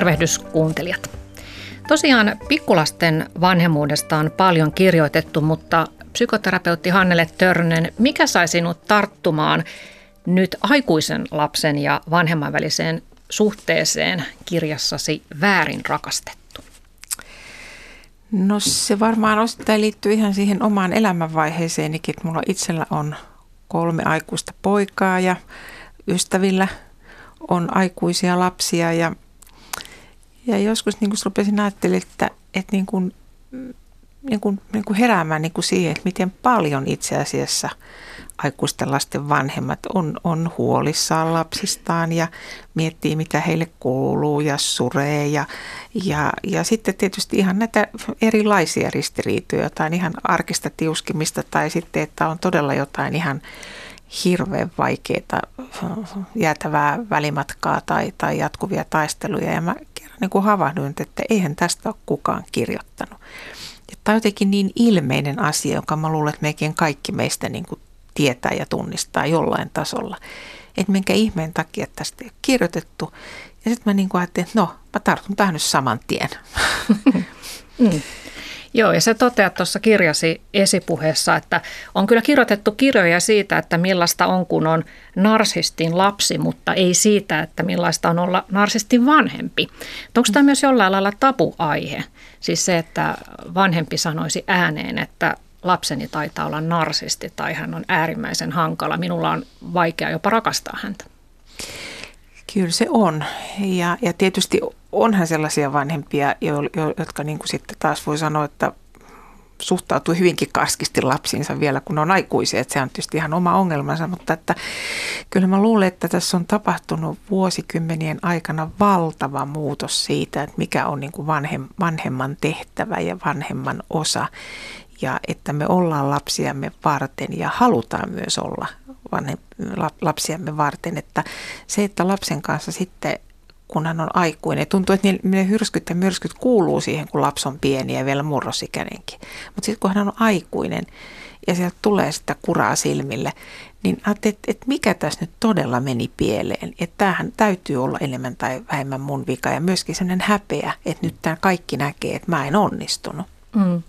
Tervehdys kuuntelijat. Tosiaan pikkulasten vanhemmuudesta on paljon kirjoitettu, mutta psykoterapeutti Hannele Törnen, mikä sai sinut tarttumaan nyt aikuisen lapsen ja vanhemman väliseen suhteeseen kirjassasi Väärin rakastettu? No se varmaan osittain liittyy ihan siihen omaan elämänvaiheeseenikin, että mulla itsellä on kolme aikuista poikaa ja ystävillä on aikuisia lapsia ja, ja joskus niin kuin rupesin ajattelemaan, että, että niin kuin, niin kuin, niin kuin heräämään niin kuin siihen, että miten paljon itse asiassa aikuisten lasten vanhemmat on, on huolissaan lapsistaan ja miettii, mitä heille kuuluu ja suree. Ja, ja, ja sitten tietysti ihan näitä erilaisia ristiriitoja, jotain ihan arkista tiuskimista tai sitten, että on todella jotain ihan hirveän vaikeaa jäätävää välimatkaa tai, tai jatkuvia taisteluja. Ja mä niin kuin havahduin, että eihän tästä ole kukaan kirjoittanut. Tämä on jotenkin niin ilmeinen asia, jonka mä luulen, että mekin kaikki meistä niin kuin tietää ja tunnistaa jollain tasolla. Että minkä ihmeen takia tästä ei ole kirjoitettu. Ja sitten mä niin kuin ajattelin, että no, mä tartun tähän nyt saman tien. mm. Joo, ja se toteat tuossa kirjasi esipuheessa, että on kyllä kirjoitettu kirjoja siitä, että millaista on, kun on narsistin lapsi, mutta ei siitä, että millaista on olla narsistin vanhempi. Onko tämä myös jollain lailla tabuaihe? Siis se, että vanhempi sanoisi ääneen, että lapseni taitaa olla narsisti tai hän on äärimmäisen hankala. Minulla on vaikea jopa rakastaa häntä. Kyllä se on. Ja, ja tietysti onhan sellaisia vanhempia, jotka niin kuin sitten taas voi sanoa, että suhtautuu hyvinkin karskisti lapsiinsa vielä, kun on aikuisia. Että se on tietysti ihan oma ongelmansa, mutta että kyllä mä luulen, että tässä on tapahtunut vuosikymmenien aikana valtava muutos siitä, että mikä on niin kuin vanhem, vanhemman tehtävä ja vanhemman osa. Ja että me ollaan lapsiamme varten ja halutaan myös olla lapsiamme varten. Että se, että lapsen kanssa sitten kun hän on aikuinen. Tuntuu, että ne hyrskyt ja myrskyt kuuluu siihen, kun lapsi on pieni ja vielä murrosikäinenkin. Mutta sitten kun hän on aikuinen ja sieltä tulee sitä kuraa silmille, niin ajattelin, että, että mikä tässä nyt todella meni pieleen. Että tämähän täytyy olla enemmän tai vähemmän mun vika ja myöskin sellainen häpeä, että nyt tämä kaikki näkee, että mä en onnistunut. Mm.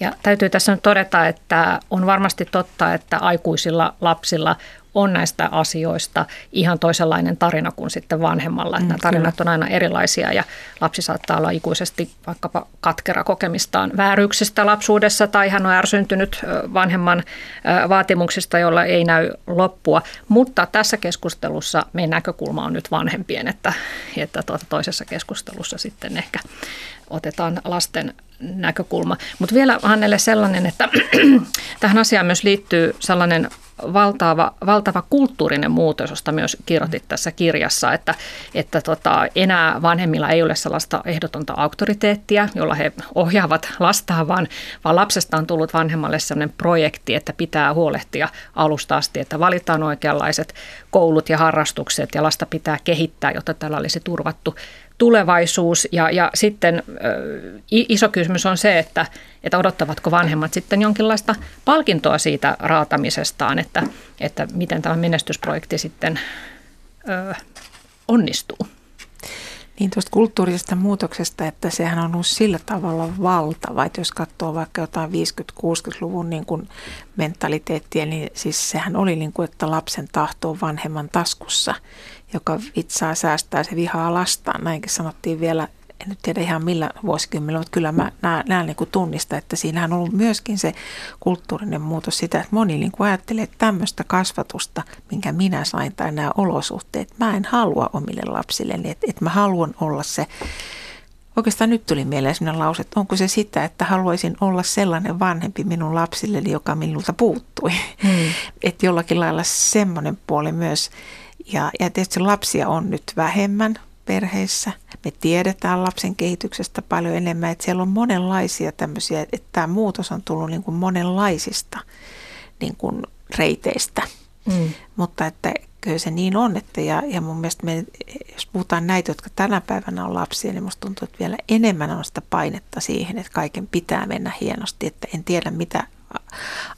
Ja täytyy tässä nyt todeta, että on varmasti totta, että aikuisilla lapsilla on näistä asioista ihan toisenlainen tarina kuin sitten vanhemmalla. Mm, Nämä tarinat on aina erilaisia ja lapsi saattaa olla ikuisesti vaikkapa katkera kokemistaan vääryyksistä lapsuudessa tai hän on ärsyntynyt vanhemman vaatimuksista, jolla ei näy loppua. Mutta tässä keskustelussa meidän näkökulma on nyt vanhempien, että, että tuota toisessa keskustelussa sitten ehkä otetaan lasten näkökulma. Mutta vielä Hannelle sellainen, että tähän asiaan myös liittyy sellainen valtava, valtava kulttuurinen muutos, josta myös kirjoitit tässä kirjassa, että, että tota, enää vanhemmilla ei ole sellaista ehdotonta auktoriteettia, jolla he ohjaavat lastaan, vaan, vaan lapsesta on tullut vanhemmalle sellainen projekti, että pitää huolehtia alusta asti, että valitaan oikeanlaiset koulut ja harrastukset ja lasta pitää kehittää, jotta tällä olisi turvattu tulevaisuus. Ja, ja sitten iso kysymys on se, että, että odottavatko vanhemmat sitten jonkinlaista palkintoa siitä raatamisestaan, että, että miten tämä menestysprojekti sitten ö, onnistuu. Niin tuosta kulttuurisesta muutoksesta, että sehän on ollut sillä tavalla valtava, että jos katsoo vaikka jotain 50-60-luvun niin kuin mentaliteettia, niin siis sehän oli niin kuin, että lapsen tahto on vanhemman taskussa – joka vitsaa säästää, se vihaa lastaan. Näinkin sanottiin vielä, en nyt tiedä ihan millä vuosikymmenellä, mutta kyllä mä näen niin tunnista, että siinähän on ollut myöskin se kulttuurinen muutos sitä, että moni niin kuin ajattelee, että tämmöistä kasvatusta, minkä minä sain tai nämä olosuhteet, mä en halua omille lapsilleni, että, että mä haluan olla se Oikeastaan nyt tuli mieleen sellainen lause, että onko se sitä, että haluaisin olla sellainen vanhempi minun lapsilleni, joka minulta puuttui. Hmm. Että jollakin lailla semmoinen puoli myös ja, ja tietysti lapsia on nyt vähemmän perheissä. Me tiedetään lapsen kehityksestä paljon enemmän, että siellä on monenlaisia tämmöisiä, että tämä muutos on tullut niin kuin monenlaisista niin kuin reiteistä. Mm. Mutta että kyllä se niin on, että ja, ja mun mielestä me, jos puhutaan näitä, jotka tänä päivänä on lapsia, niin musta tuntuu, että vielä enemmän on sitä painetta siihen, että kaiken pitää mennä hienosti, että en tiedä mitä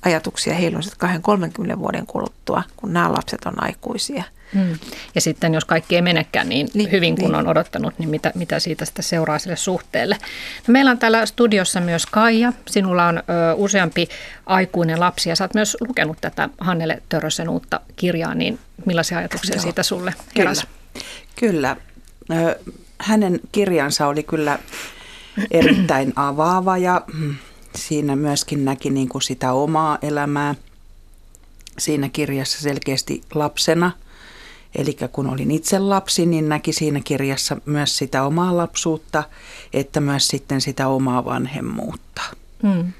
ajatuksia heillä on sitten 30 vuoden kuluttua, kun nämä lapset on aikuisia. Hmm. Ja sitten jos kaikki ei menekään niin, niin hyvin kuin niin. on odottanut, niin mitä, mitä siitä sitten seuraa sille suhteelle. No meillä on täällä studiossa myös Kaija. Sinulla on ö, useampi aikuinen lapsi ja sä oot myös lukenut tätä Hannele Törösen uutta kirjaa, niin millaisia ajatuksia Joo. siitä sulle heräsi? Kyllä. kyllä. Hänen kirjansa oli kyllä erittäin avaava ja mm, siinä myöskin näki niin kuin sitä omaa elämää siinä kirjassa selkeästi lapsena. Eli kun olin itse lapsi, niin näki siinä kirjassa myös sitä omaa lapsuutta, että myös sitten sitä omaa vanhemmuutta. Hmm.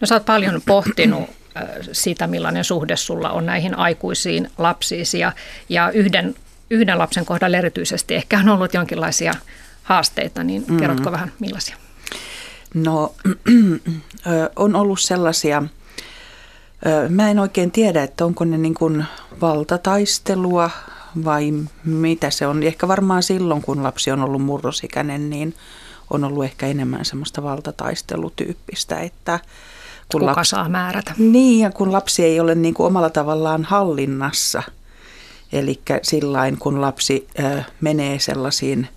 No sä oot paljon pohtinut siitä, millainen suhde sulla on näihin aikuisiin lapsiisi ja, ja yhden, yhden lapsen kohdalla erityisesti ehkä on ollut jonkinlaisia haasteita, niin kerrotko mm. vähän millaisia? No on ollut sellaisia, mä en oikein tiedä, että onko ne niin kuin valtataistelua vai mitä se on. Ehkä varmaan silloin, kun lapsi on ollut murrosikäinen, niin on ollut ehkä enemmän semmoista valtataistelutyyppistä, että kun Kuka lapsi, saa määrätä. Niin, ja kun lapsi ei ole niin kuin omalla tavallaan hallinnassa. Eli sillain, kun lapsi ö, menee sellaisiin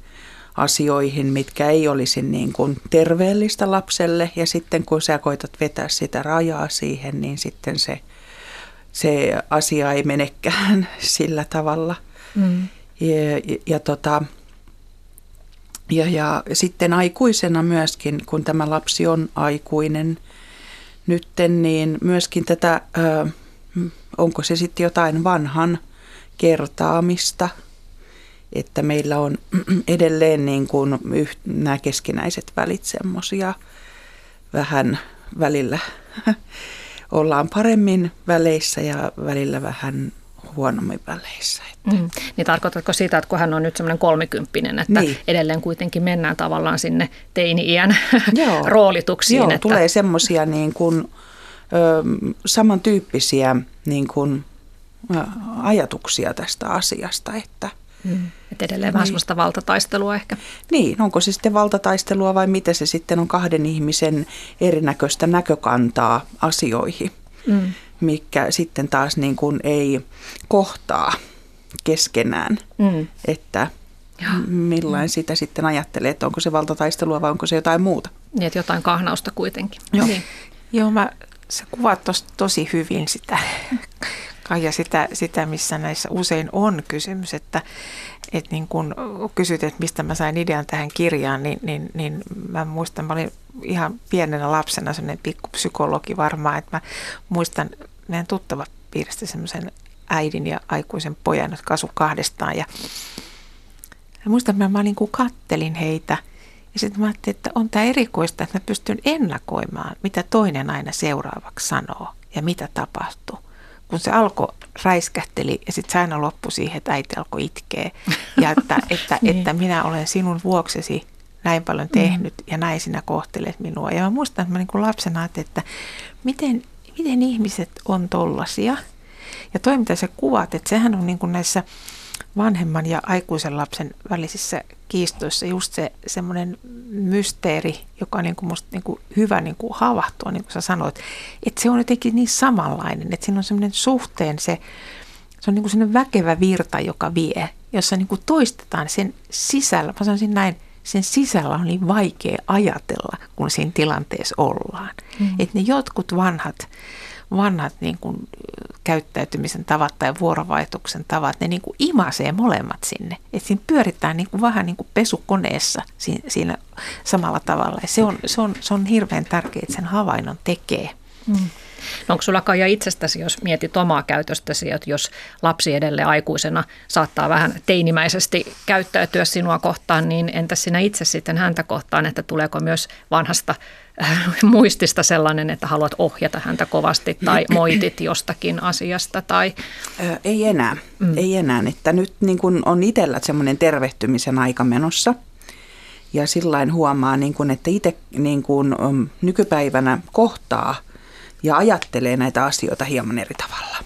asioihin, mitkä ei olisi niin kuin terveellistä lapselle. Ja sitten kun sä koitat vetää sitä rajaa siihen, niin sitten se, se asia ei menekään sillä tavalla. Mm. Ja, ja, ja, tota, ja, ja sitten aikuisena myöskin, kun tämä lapsi on aikuinen nytten, niin myöskin tätä, ö, onko se sitten jotain vanhan kertaamista – että meillä on edelleen niin kuin yh, nämä keskinäiset välit semmoisia vähän välillä ollaan paremmin väleissä ja välillä vähän huonommin väleissä. Että. Mm. Niin tarkoitatko sitä, että kun hän on nyt semmoinen kolmikymppinen, että niin. edelleen kuitenkin mennään tavallaan sinne teini-iän Joo. roolituksiin? Joo, että... tulee semmoisia niin kuin, ö, samantyyppisiä niin kuin, ajatuksia tästä asiasta, että – Mm. Että edelleen niin. vähän sellaista valtataistelua ehkä. Niin, onko se sitten valtataistelua vai mitä se sitten on kahden ihmisen erinäköistä näkökantaa asioihin, mm. mikä sitten taas niin kuin ei kohtaa keskenään, mm. että ja. millain sitä sitten ajattelee, että onko se valtataistelua vai onko se jotain muuta. Niin, että jotain kahnausta kuitenkin. Joo, niin. Joo mä, sä kuvaat tos, tosi hyvin sitä ja sitä, sitä, missä näissä usein on kysymys, että, että niin kun kysyt, että mistä mä sain idean tähän kirjaan, niin, niin, niin mä muistan, mä olin ihan pienenä lapsena sellainen pikkupsykologi varmaan, että mä muistan meidän tuttava piiristä semmoisen äidin ja aikuisen pojan, jotka asu kahdestaan ja mä muistan, että mä, mä niin kattelin heitä ja sitten mä ajattelin, että on tämä erikoista, että mä pystyn ennakoimaan, mitä toinen aina seuraavaksi sanoo ja mitä tapahtuu kun se alkoi räiskähteli ja sitten se aina loppui siihen, että äiti alkoi itkeä. Ja että, että, niin. että minä olen sinun vuoksesi näin paljon tehnyt mm. ja näin sinä kohtelet minua. Ja mä muistan, että mä niin kuin lapsena ajattelin, että miten, miten ihmiset on tollasia. Ja toi, mitä sä kuvat, että sehän on niin kuin näissä vanhemman ja aikuisen lapsen välisissä kiistoissa just se semmoinen mysteeri, joka on niin kuin musta niin kuin hyvä niin kuin havahtua, niin kuin sä sanoit, että se on jotenkin niin samanlainen, että siinä on semmoinen suhteen se, se on niin kuin semmoinen väkevä virta, joka vie, jossa niin kuin toistetaan sen sisällä, mä sanoisin näin, sen sisällä on niin vaikea ajatella, kun siinä tilanteessa ollaan. Mm. Että ne jotkut vanhat vanhat niin kuin käyttäytymisen tavat tai vuorovaihtuksen tavat, ne niin kuin imasee molemmat sinne. että siinä pyöritään niin kuin vähän niin kuin pesukoneessa siinä, samalla tavalla. Se on, se, on, se on hirveän tärkeää, että sen havainnon tekee. Mm. No onko sulla Kaija itsestäsi, jos mietit omaa käytöstäsi, että jos lapsi edelleen aikuisena saattaa vähän teinimäisesti käyttäytyä sinua kohtaan, niin entä sinä itse sitten häntä kohtaan, että tuleeko myös vanhasta muistista sellainen, että haluat ohjata häntä kovasti tai moitit jostakin asiasta? Tai... Ei enää, mm. ei enää. Että nyt niin kun on itsellä semmoinen tervehtymisen aika menossa – ja sillä huomaa, niin kun, että itse niin kun, nykypäivänä kohtaa ja ajattelee näitä asioita hieman eri tavalla.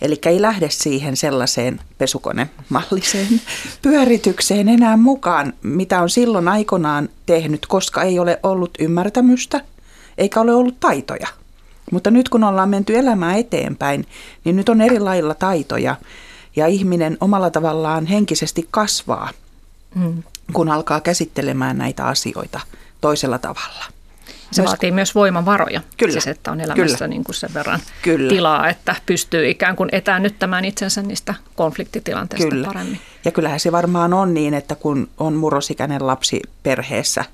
Eli ei lähde siihen sellaiseen pesukonemalliseen pyöritykseen enää mukaan, mitä on silloin aikanaan tehnyt, koska ei ole ollut ymmärtämystä eikä ole ollut taitoja. Mutta nyt kun ollaan menty elämään eteenpäin, niin nyt on eri lailla taitoja ja ihminen omalla tavallaan henkisesti kasvaa, mm. kun alkaa käsittelemään näitä asioita toisella tavalla. Se myös, vaatii myös voimavaroja, kyllä, siis että on elämässä kyllä, niin kuin sen verran kyllä. tilaa, että pystyy ikään kuin etäännyttämään itsensä niistä konfliktitilanteista kyllä. paremmin. Ja kyllähän se varmaan on niin, että kun on murrosikäinen lapsi perheessä,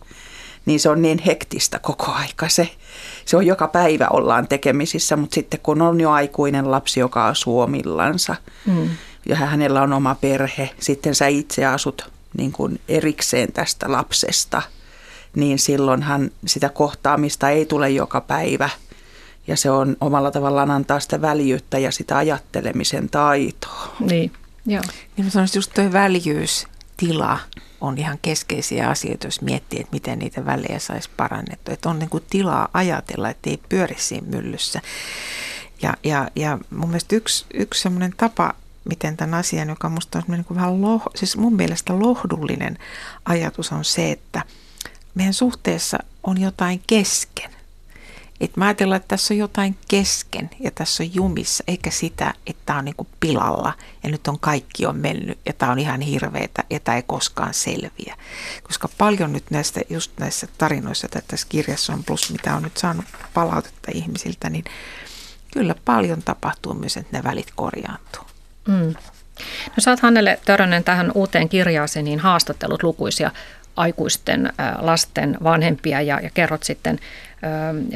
niin se on niin hektistä koko aika. Se, se on joka päivä ollaan tekemisissä, mutta sitten kun on jo aikuinen lapsi, joka asuu omillansa mm. ja hänellä on oma perhe, sitten sä itse asut niin kuin erikseen tästä lapsesta – niin silloinhan sitä kohtaamista ei tule joka päivä. Ja se on omalla tavallaan antaa sitä väljyyttä ja sitä ajattelemisen taitoa. Niin, joo. Niin mä sanoisin just tuo väljyystila on ihan keskeisiä asioita, jos miettii, että miten niitä välejä saisi parannettua. Että on niin kuin tilaa ajatella, että ei pyöri siinä myllyssä. Ja, ja, ja mun mielestä yksi, yksi semmoinen tapa, miten tämän asian, joka musta on niin kuin vähän loh, siis mun mielestä lohdullinen ajatus on se, että – meidän suhteessa on jotain kesken. Et mä ajatellaan, että tässä on jotain kesken ja tässä on jumissa, eikä sitä, että tämä on niinku pilalla ja nyt on kaikki on mennyt ja tämä on ihan hirveetä ja tämä ei koskaan selviä. Koska paljon nyt näistä, just näissä tarinoissa, että tässä kirjassa on, plus mitä on nyt saanut palautetta ihmisiltä, niin kyllä paljon tapahtuu myös, että ne välit korjaantuu. Mm. No sä oot Hannele Törönen tähän uuteen kirjaasi niin haastattelut lukuisia aikuisten lasten vanhempia ja, ja kerrot sitten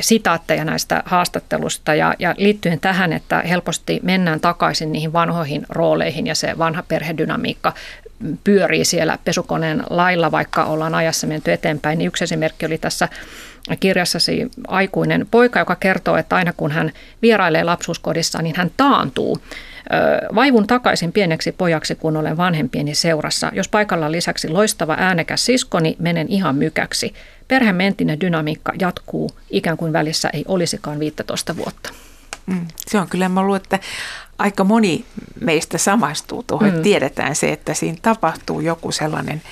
sitaatteja näistä haastattelusta ja, ja liittyen tähän, että helposti mennään takaisin niihin vanhoihin rooleihin ja se vanha perhedynamiikka pyörii siellä pesukoneen lailla, vaikka ollaan ajassa menty eteenpäin. Niin yksi esimerkki oli tässä kirjassasi aikuinen poika, joka kertoo, että aina kun hän vierailee lapsuuskodissa, niin hän taantuu Vaivun takaisin pieneksi pojaksi, kun olen vanhempieni seurassa. Jos paikalla on lisäksi loistava äänekäs siskoni, menen ihan mykäksi. Perhementinen dynamiikka jatkuu, ikään kuin välissä ei olisikaan 15 vuotta. Mm, se on kyllä, mä luulen, että aika moni meistä samastuu tuohon. Mm. Tiedetään se, että siinä tapahtuu joku sellainen,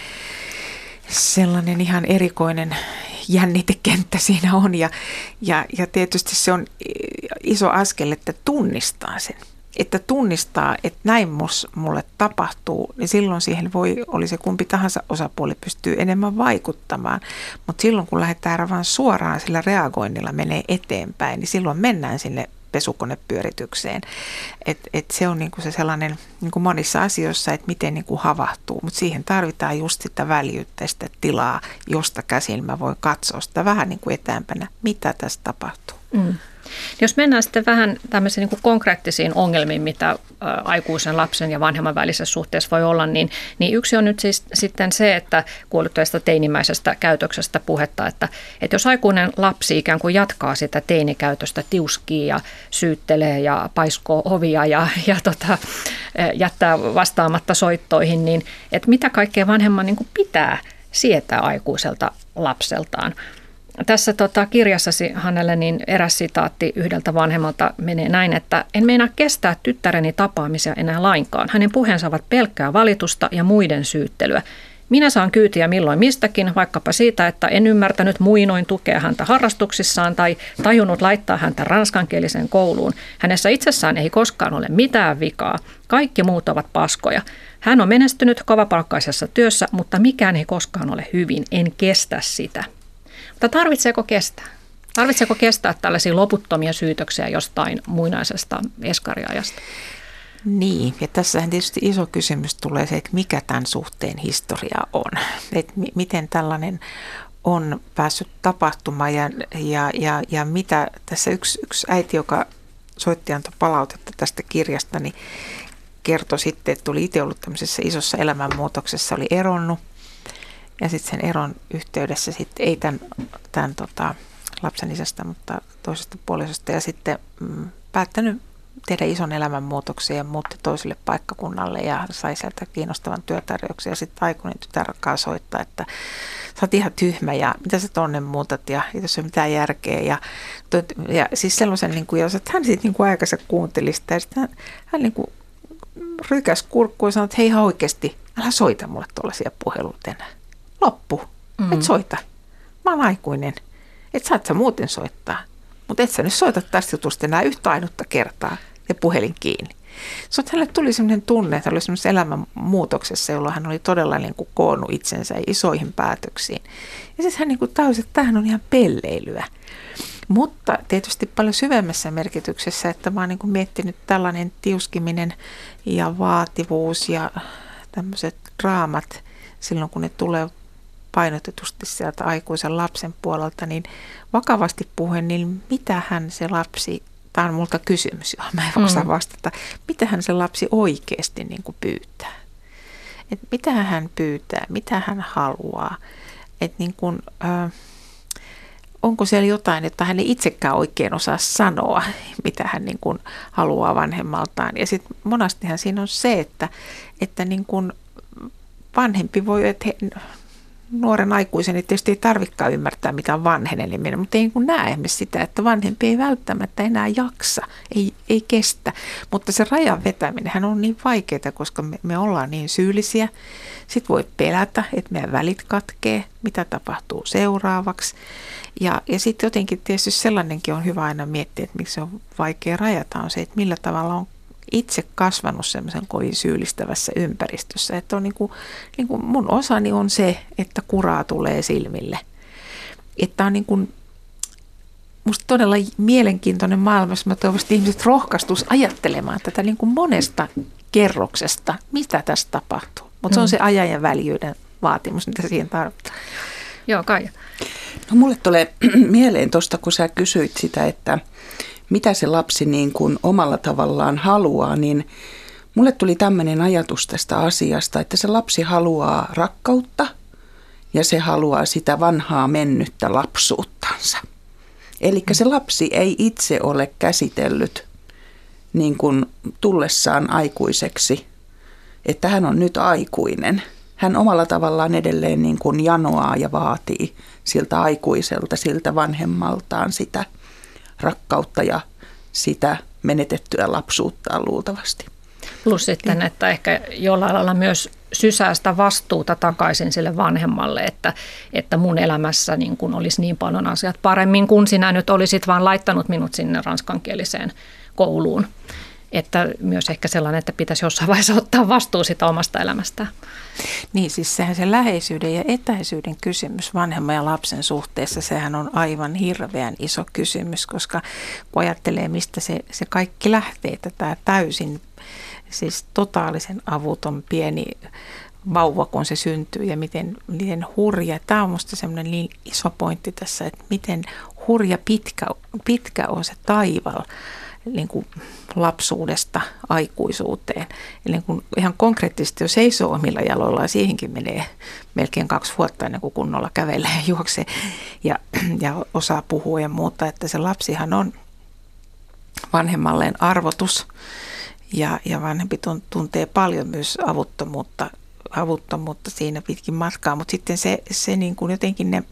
sellainen ihan erikoinen jännitekenttä siinä on. Ja, ja, ja tietysti se on iso askel, että tunnistaa sen että tunnistaa, että näin mus, mulle tapahtuu, niin silloin siihen voi, oli se kumpi tahansa osapuoli, pystyy enemmän vaikuttamaan. Mutta silloin kun lähdetään vaan suoraan sillä reagoinnilla menee eteenpäin, niin silloin mennään sinne pesukonepyöritykseen. Et, et se on niinku se sellainen niinku monissa asioissa, että miten niinku havahtuu, mutta siihen tarvitaan just sitä väljyyttä, sitä tilaa, josta käsin mä voin katsoa sitä vähän niinku eteenpäin, mitä tässä tapahtuu. Mm. Jos mennään sitten vähän tämmöisiin niin kuin konkreettisiin ongelmiin, mitä aikuisen lapsen ja vanhemman välisessä suhteessa voi olla, niin, niin yksi on nyt siis sitten se, että kuoluttuesta teinimäisestä käytöksestä puhetta, että, että jos aikuinen lapsi ikään kuin jatkaa sitä teinikäytöstä, tiuskii ja syyttelee ja paiskoo ovia ja, ja tota, jättää vastaamatta soittoihin, niin että mitä kaikkea vanhemman niin kuin pitää sietää aikuiselta lapseltaan. Tässä tota, kirjassasi Hannelle niin eräs sitaatti yhdeltä vanhemmalta menee näin, että en meinaa kestää tyttäreni tapaamisia enää lainkaan. Hänen puheensa ovat pelkkää valitusta ja muiden syyttelyä. Minä saan kyytiä milloin mistäkin, vaikkapa siitä, että en ymmärtänyt muinoin tukea häntä harrastuksissaan tai tajunnut laittaa häntä ranskankieliseen kouluun. Hänessä itsessään ei koskaan ole mitään vikaa. Kaikki muut ovat paskoja. Hän on menestynyt kovapalkkaisessa työssä, mutta mikään ei koskaan ole hyvin. En kestä sitä. Mutta tarvitseeko kestää? Tarvitseeko kestää tällaisia loputtomia syytöksiä jostain muinaisesta eskariajasta? Niin, ja tässähän tietysti iso kysymys tulee se, että mikä tämän suhteen historia on. Että m- miten tällainen on päässyt tapahtumaan ja, ja, ja, ja mitä tässä yksi, yksi äiti, joka soitti antoi palautetta tästä kirjasta, niin kertoi sitten, että tuli itse ollut tämmöisessä isossa elämänmuutoksessa, oli eronnut – ja sitten sen eron yhteydessä sitten ei tämän, tämän tota, lapsen isästä, mutta toisesta puolisosta ja sitten mm, päättänyt tehdä ison elämänmuutoksen ja muutti toiselle paikkakunnalle ja sai sieltä kiinnostavan työtarjouksen. Ja sitten aikuinen tytär alkaa soittaa, että sä oot ihan tyhmä ja mitä sä tonne muutat ja ei tässä ole mitään järkeä. Ja, ja siis sellaisen, niin kuin, että hän sitten niin aikansa kuunteli sitä ja sitten hän, hän niin kuin rykäs kurkkuun ja sanoi, että hei ihan oikeasti, älä soita mulle tuollaisia puheluita enää loppu. Mm. Et soita. Mä oon aikuinen. Et saat sä muuten soittaa. mutta et sä nyt soita tästä jutusta enää yhtä ainutta kertaa ja puhelin kiinni. So, hänelle tuli sellainen tunne, että hän oli sellaisessa elämänmuutoksessa, jolloin hän oli todella niin kuin koonnut itsensä isoihin päätöksiin. Ja sitten hän niin kuin tajusi, että tämähän on ihan pelleilyä. Mutta tietysti paljon syvemmässä merkityksessä, että mä oon niin kuin miettinyt tällainen tiuskiminen ja vaativuus ja tämmöiset draamat silloin, kun ne tulee painotetusti sieltä aikuisen lapsen puolelta, niin vakavasti puhuen, niin mitähän se lapsi, tämä on multa kysymys, johon mä en osaa mm. vastata, mitähän se lapsi oikeasti niin kuin pyytää. Et mitä hän pyytää, mitä hän haluaa. Et niin kuin, äh, onko siellä jotain, että hän ei itsekään oikein osaa sanoa, mitä hän niin kuin haluaa vanhemmaltaan. Ja sitten monastihan siinä on se, että, että niin kuin vanhempi voi, että he, nuoren aikuisen niin tietysti ei tarvikaan ymmärtää, mitä on vanheneminen, mutta ei niin näe sitä, että vanhempi ei välttämättä enää jaksa, ei, ei kestä. Mutta se rajan vetäminen on niin vaikeaa, koska me, me ollaan niin syyllisiä. Sitten voi pelätä, että meidän välit katkee, mitä tapahtuu seuraavaksi. Ja, ja sitten jotenkin tietysti sellainenkin on hyvä aina miettiä, että miksi se on vaikea rajata, on se, että millä tavalla on itse kasvanut semmoisen kovin syyllistävässä ympäristössä. Että on niin kuin, niin kuin mun osani on se, että kuraa tulee silmille. Että on niin kuin, musta todella mielenkiintoinen maailma, jos mä että ihmiset rohkaistus ajattelemaan tätä niin kuin monesta kerroksesta, mitä tässä tapahtuu. Mutta se on mm. se ajan ja väljyyden vaatimus, mitä siihen tarvitaan. Joo, Kaija. No mulle tulee mieleen tuosta, kun sä kysyit sitä, että mitä se lapsi niin kuin omalla tavallaan haluaa, niin mulle tuli tämmöinen ajatus tästä asiasta, että se lapsi haluaa rakkautta ja se haluaa sitä vanhaa mennyttä lapsuuttansa. Eli se lapsi ei itse ole käsitellyt niin kuin tullessaan aikuiseksi, että hän on nyt aikuinen. Hän omalla tavallaan edelleen niin kuin janoaa ja vaatii siltä aikuiselta, siltä vanhemmaltaan sitä – rakkautta ja sitä menetettyä lapsuuttaan luultavasti. Plus sitten, että ehkä jollain lailla myös sysää sitä vastuuta takaisin sille vanhemmalle, että, että mun elämässä niin kun olisi niin paljon asiat paremmin, kun sinä nyt olisit vaan laittanut minut sinne ranskankieliseen kouluun että myös ehkä sellainen, että pitäisi jossain vaiheessa ottaa vastuu sitä omasta elämästään. Niin, siis sehän se läheisyyden ja etäisyyden kysymys vanhemman ja lapsen suhteessa, sehän on aivan hirveän iso kysymys, koska kun ajattelee, mistä se, se kaikki lähtee, että tämä täysin, siis totaalisen avuton pieni vauva, kun se syntyy ja miten, miten hurja. Tämä on minusta semmoinen niin iso pointti tässä, että miten hurja pitkä, pitkä on se taival niin kuin lapsuudesta aikuisuuteen. Eli niin kuin ihan konkreettisesti jo seisoo omilla jaloillaan, siihenkin menee melkein kaksi vuotta ennen kuin kunnolla kävelee ja juoksee ja, ja osaa puhua ja muuta. Että se lapsihan on vanhemmalleen arvotus ja, ja vanhempi tuntee paljon myös avuttomuutta, avuttomuutta siinä pitkin matkaa, mutta sitten se, se niin kuin jotenkin ne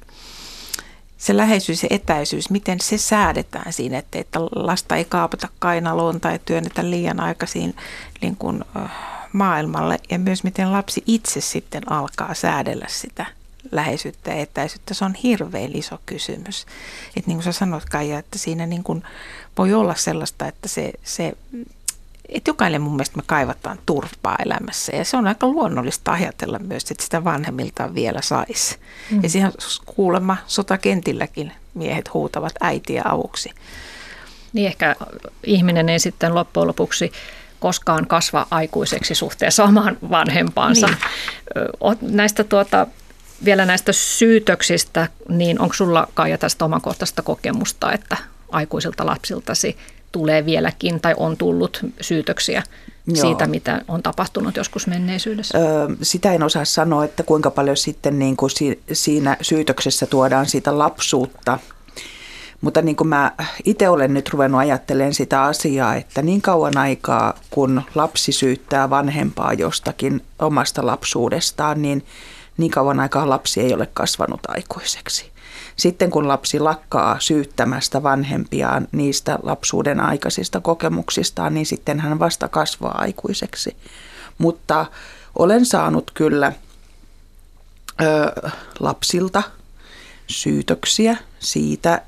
se läheisyys ja etäisyys, miten se säädetään siinä, että, että lasta ei kaapata kainaloon tai työnnetä liian aikaisin niin kuin, maailmalle ja myös miten lapsi itse sitten alkaa säädellä sitä läheisyyttä ja etäisyyttä. Se on hirveän iso kysymys. Että niin kuin sä sanoit Kaija, että siinä niin kuin voi olla sellaista, että se, se että jokainen mun mielestä me kaivataan turvaa elämässä ja se on aika luonnollista ajatella myös, että sitä vanhemmiltaan vielä saisi. Mm. Ja siihen kuulemma sotakentilläkin miehet huutavat äitiä avuksi. Niin ehkä ihminen ei sitten loppujen lopuksi koskaan kasva aikuiseksi suhteessa omaan vanhempaansa. Niin. Näistä tuota, vielä näistä syytöksistä, niin onko sulla Kaija tästä omakohtaista kokemusta, että aikuisilta lapsiltasi tulee vieläkin tai on tullut syytöksiä Joo. siitä, mitä on tapahtunut joskus menneisyydessä? Öö, sitä en osaa sanoa, että kuinka paljon sitten niin kuin siinä syytöksessä tuodaan sitä lapsuutta. Mutta niin kuin mä itse olen nyt ruvennut ajattelemaan sitä asiaa, että niin kauan aikaa, kun lapsi syyttää vanhempaa jostakin omasta lapsuudestaan, niin niin kauan aikaa lapsi ei ole kasvanut aikuiseksi. Sitten kun lapsi lakkaa syyttämästä vanhempiaan niistä lapsuuden aikaisista kokemuksistaan, niin sitten hän vasta kasvaa aikuiseksi. Mutta olen saanut kyllä ö, lapsilta syytöksiä siitä,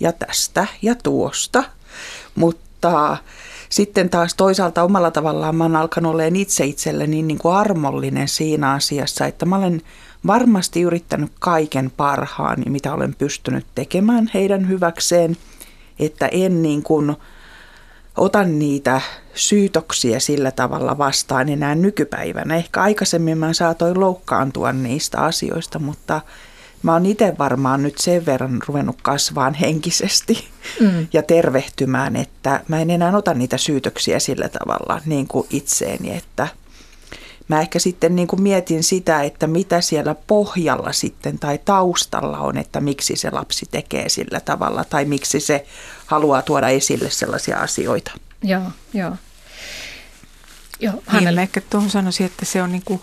ja tästä ja tuosta, mutta sitten taas toisaalta omalla tavallaan mä oon alkanut olemaan itse itselleni niin kuin armollinen siinä asiassa, että mä olen varmasti yrittänyt kaiken parhaani, mitä olen pystynyt tekemään heidän hyväkseen, että en niin kuin otan niitä syytöksiä sillä tavalla vastaan enää nykypäivänä. Ehkä aikaisemmin mä saatoin loukkaantua niistä asioista, mutta mä oon itse varmaan nyt sen verran ruvennut kasvaan henkisesti mm. ja tervehtymään, että mä en enää ota niitä syytöksiä sillä tavalla niin kuin itseeni, että mä ehkä sitten niin kuin mietin sitä, että mitä siellä pohjalla sitten tai taustalla on, että miksi se lapsi tekee sillä tavalla tai miksi se haluaa tuoda esille sellaisia asioita. Joo, joo. joo hänelle. Niin, ehkä tuohon sanoisin, että se on niin kuin,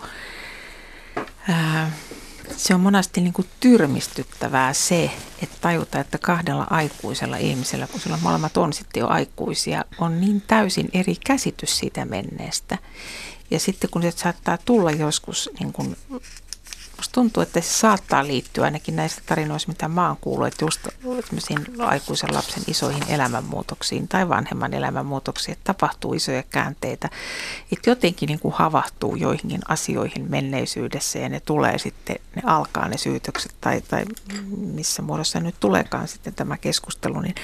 ää, se on monasti niin kuin tyrmistyttävää se, että tajuta, että kahdella aikuisella ihmisellä, kun sillä molemmat on sitten jo aikuisia, on niin täysin eri käsitys siitä menneestä. Ja sitten kun se saattaa tulla joskus niin kuin Musta tuntuu, että se saattaa liittyä ainakin näistä tarinoista, mitä mä oon kuullut, että just aikuisen lapsen isoihin elämänmuutoksiin tai vanhemman elämänmuutoksiin, että tapahtuu isoja käänteitä, että jotenkin niin kuin havahtuu joihinkin asioihin menneisyydessä ja ne tulee sitten, ne alkaa ne syytökset tai, tai missä muodossa nyt tuleekaan sitten tämä keskustelu, niin,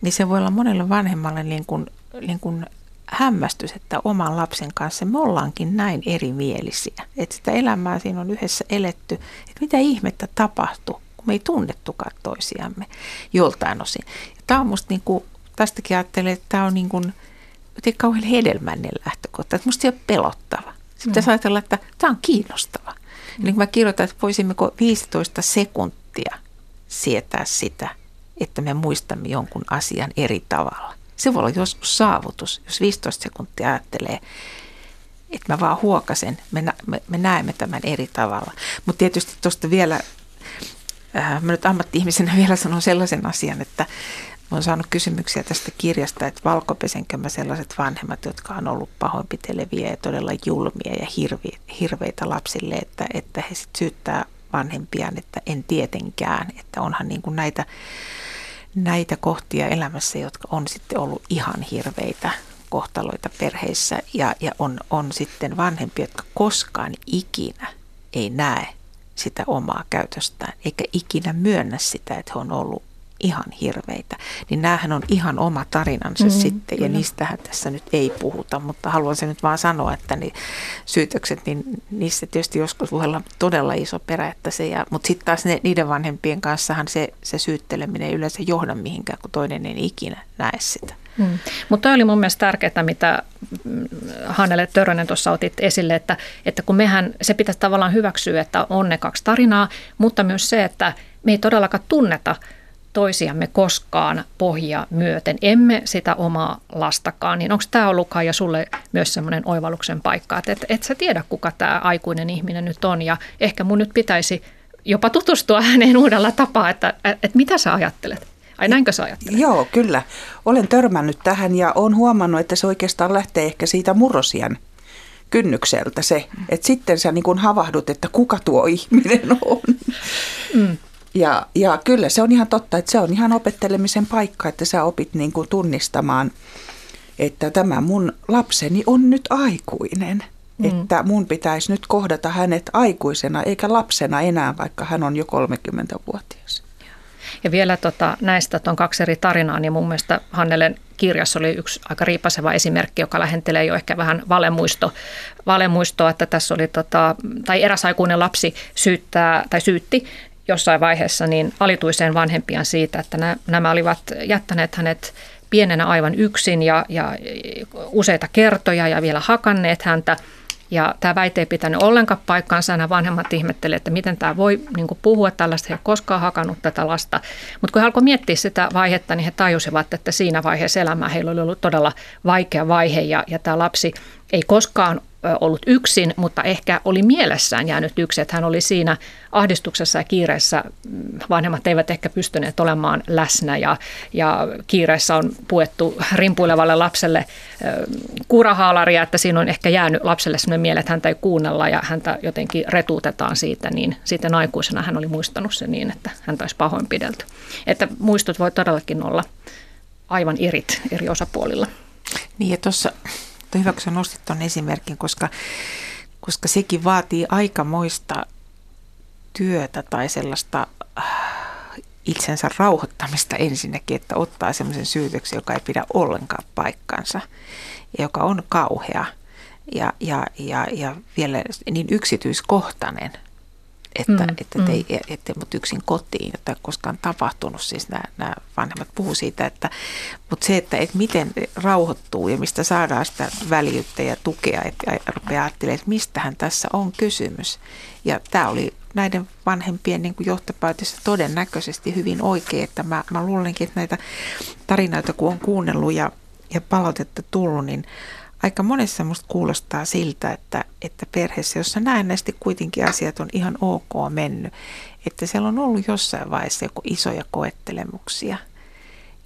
niin se voi olla monelle vanhemmalle niin kuin, niin kuin hämmästys, että oman lapsen kanssa me ollaankin näin erimielisiä. Että sitä elämää siinä on yhdessä eletty, että mitä ihmettä tapahtuu, kun me ei tunnettukaan toisiamme joltain osin. Ja tämä on musta niin kuin, tästäkin ajattelen, että tämä on niin kuin, kauhean hedelmällinen lähtökohta, että musta ei ole pelottava. Sitten pitäisi mm. ajatella, että tämä on kiinnostava. Mm. Niin kun mä kirjoitan, että voisimmeko 15 sekuntia sietää sitä, että me muistamme jonkun asian eri tavalla. Se voi olla joskus saavutus, jos 15 sekuntia ajattelee, että mä vaan huokasen, me, me, me näemme tämän eri tavalla. Mutta tietysti tuosta vielä, äh, mä nyt ammatti-ihmisenä vielä sanon sellaisen asian, että mä oon saanut kysymyksiä tästä kirjasta, että valkopesenkö mä sellaiset vanhemmat, jotka on ollut pahoinpiteleviä ja todella julmia ja hirvi, hirveitä lapsille, että, että he sitten syyttää vanhempiaan, että en tietenkään, että onhan niin kuin näitä näitä kohtia elämässä, jotka on sitten ollut ihan hirveitä kohtaloita perheissä ja, ja on, on sitten vanhempia, jotka koskaan ikinä ei näe sitä omaa käytöstään, eikä ikinä myönnä sitä, että he on ollut ihan hirveitä. Niin näähän on ihan oma tarinansa mm-hmm, sitten ja kyllä. niistähän tässä nyt ei puhuta, mutta haluan sen nyt vaan sanoa, että niin syytökset, niin niissä tietysti joskus voi olla todella iso perä, että se, ja, mutta sitten taas ne, niiden vanhempien kanssahan se, se syytteleminen ei yleensä johda mihinkään, kun toinen ei ikinä näe sitä. Hmm. Mutta oli mun mielestä tärkeää, mitä Hannele Törönen tuossa otit esille, että, että kun mehän, se pitäisi tavallaan hyväksyä, että on ne kaksi tarinaa, mutta myös se, että me ei todellakaan tunneta toisiamme koskaan pohja myöten, emme sitä omaa lastakaan, niin onko tämä ollut ja sulle myös semmoinen oivalluksen paikka, että et, et sä tiedä, kuka tämä aikuinen ihminen nyt on ja ehkä mun nyt pitäisi jopa tutustua häneen uudella tapaa, että et mitä sä ajattelet? Ai näinkö sä ajattelet? Joo, kyllä. Olen törmännyt tähän ja olen huomannut, että se oikeastaan lähtee ehkä siitä murrosian kynnykseltä se, että sitten sä niin havahdut, että kuka tuo ihminen on. Mm. Ja, ja kyllä se on ihan totta, että se on ihan opettelemisen paikka, että sä opit niin kuin tunnistamaan, että tämä mun lapseni on nyt aikuinen. Mm. Että mun pitäisi nyt kohdata hänet aikuisena eikä lapsena enää, vaikka hän on jo 30-vuotias. Ja vielä tota, näistä on kaksi eri tarinaa, niin mun mielestä Hannelen kirjassa oli yksi aika riipaseva esimerkki, joka lähentelee jo ehkä vähän valemuisto, valemuistoa, että tässä oli, tota, tai eräs aikuinen lapsi syyttää, tai syytti jossain vaiheessa niin alituiseen vanhempiaan siitä, että nämä olivat jättäneet hänet pienenä aivan yksin ja, ja useita kertoja ja vielä hakanneet häntä. Ja tämä väite ei pitänyt ollenkaan paikkaansa. Nämä vanhemmat ihmettelivät, että miten tämä voi niin puhua tällaista. He ei koskaan hakannut tätä lasta. Mutta kun he alkoivat miettiä sitä vaihetta, niin he tajusivat, että siinä vaiheessa elämää heillä oli ollut todella vaikea vaihe. Ja, ja tämä lapsi ei koskaan ollut yksin, mutta ehkä oli mielessään jäänyt yksin, että hän oli siinä ahdistuksessa ja kiireessä. Vanhemmat eivät ehkä pystyneet olemaan läsnä ja, ja kiireessä on puettu rimpuilevalle lapselle kurahaalaria, että siinä on ehkä jäänyt lapselle sellainen miele, että häntä ei kuunnella ja häntä jotenkin retuutetaan siitä, niin sitten aikuisena hän oli muistanut se niin, että häntä olisi pahoinpidelty. Että muistot voi todellakin olla aivan irit eri osapuolilla. Niin ja tuossa hyvä, kun sä nostit tuon esimerkin, koska, koska sekin vaatii aikamoista työtä tai sellaista äh, itsensä rauhoittamista ensinnäkin, että ottaa semmoisen syytöksen, joka ei pidä ollenkaan paikkansa ja joka on kauhea ja, ja, ja, ja vielä niin yksityiskohtainen – että, mm, että mm. ei, ettei mut yksin kotiin, jota ei koskaan tapahtunut. Siis nämä, nämä vanhemmat puhuu siitä, että, mutta se, että, että miten rauhoittuu ja mistä saadaan sitä väljyyttä ja tukea, että rupeaa ajattelemaan, että mistähän tässä on kysymys. Ja tämä oli näiden vanhempien niin johtopäätössä todennäköisesti hyvin oikein, että mä, mä luulenkin, että näitä tarinoita kun on kuunnellut ja, ja palautetta tullut, niin aika monessa musta kuulostaa siltä, että, että perheessä, jossa näennäisesti kuitenkin asiat on ihan ok mennyt, että siellä on ollut jossain vaiheessa joku isoja koettelemuksia,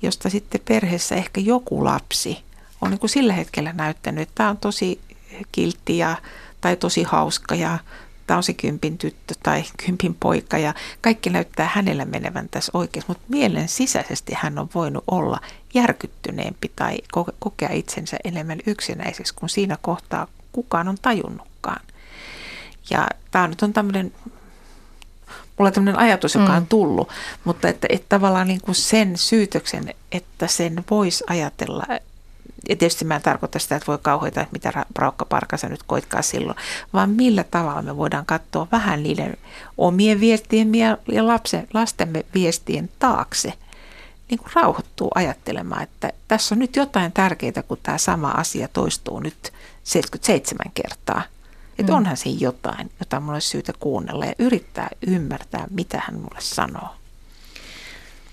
josta sitten perheessä ehkä joku lapsi on niin kuin sillä hetkellä näyttänyt, että tämä on tosi kiltti ja, tai tosi hauska ja tämä on se kympin tyttö tai kympin poika ja kaikki näyttää hänellä menevän tässä oikein, mutta mielen sisäisesti hän on voinut olla järkyttyneempi tai kokea itsensä enemmän yksinäiseksi kuin siinä kohtaa kukaan on tajunnutkaan. Ja tämä nyt on tämmöinen, mulla on tämmöinen ajatus, joka on mm. tullut, mutta että, että tavallaan niin kuin sen syytöksen, että sen voisi ajatella ja tietysti mä en tarkoita sitä, että voi kauhoita, että mitä Raukka Parkasa nyt koitkaa silloin, vaan millä tavalla me voidaan katsoa vähän niiden omien viestien ja lapsen, lastemme viestien taakse. Niin kuin rauhoittuu ajattelemaan, että tässä on nyt jotain tärkeää, kun tämä sama asia toistuu nyt 77 kertaa. Että mm. onhan siinä jotain, jota mulla olisi syytä kuunnella ja yrittää ymmärtää, mitä hän mulle sanoo.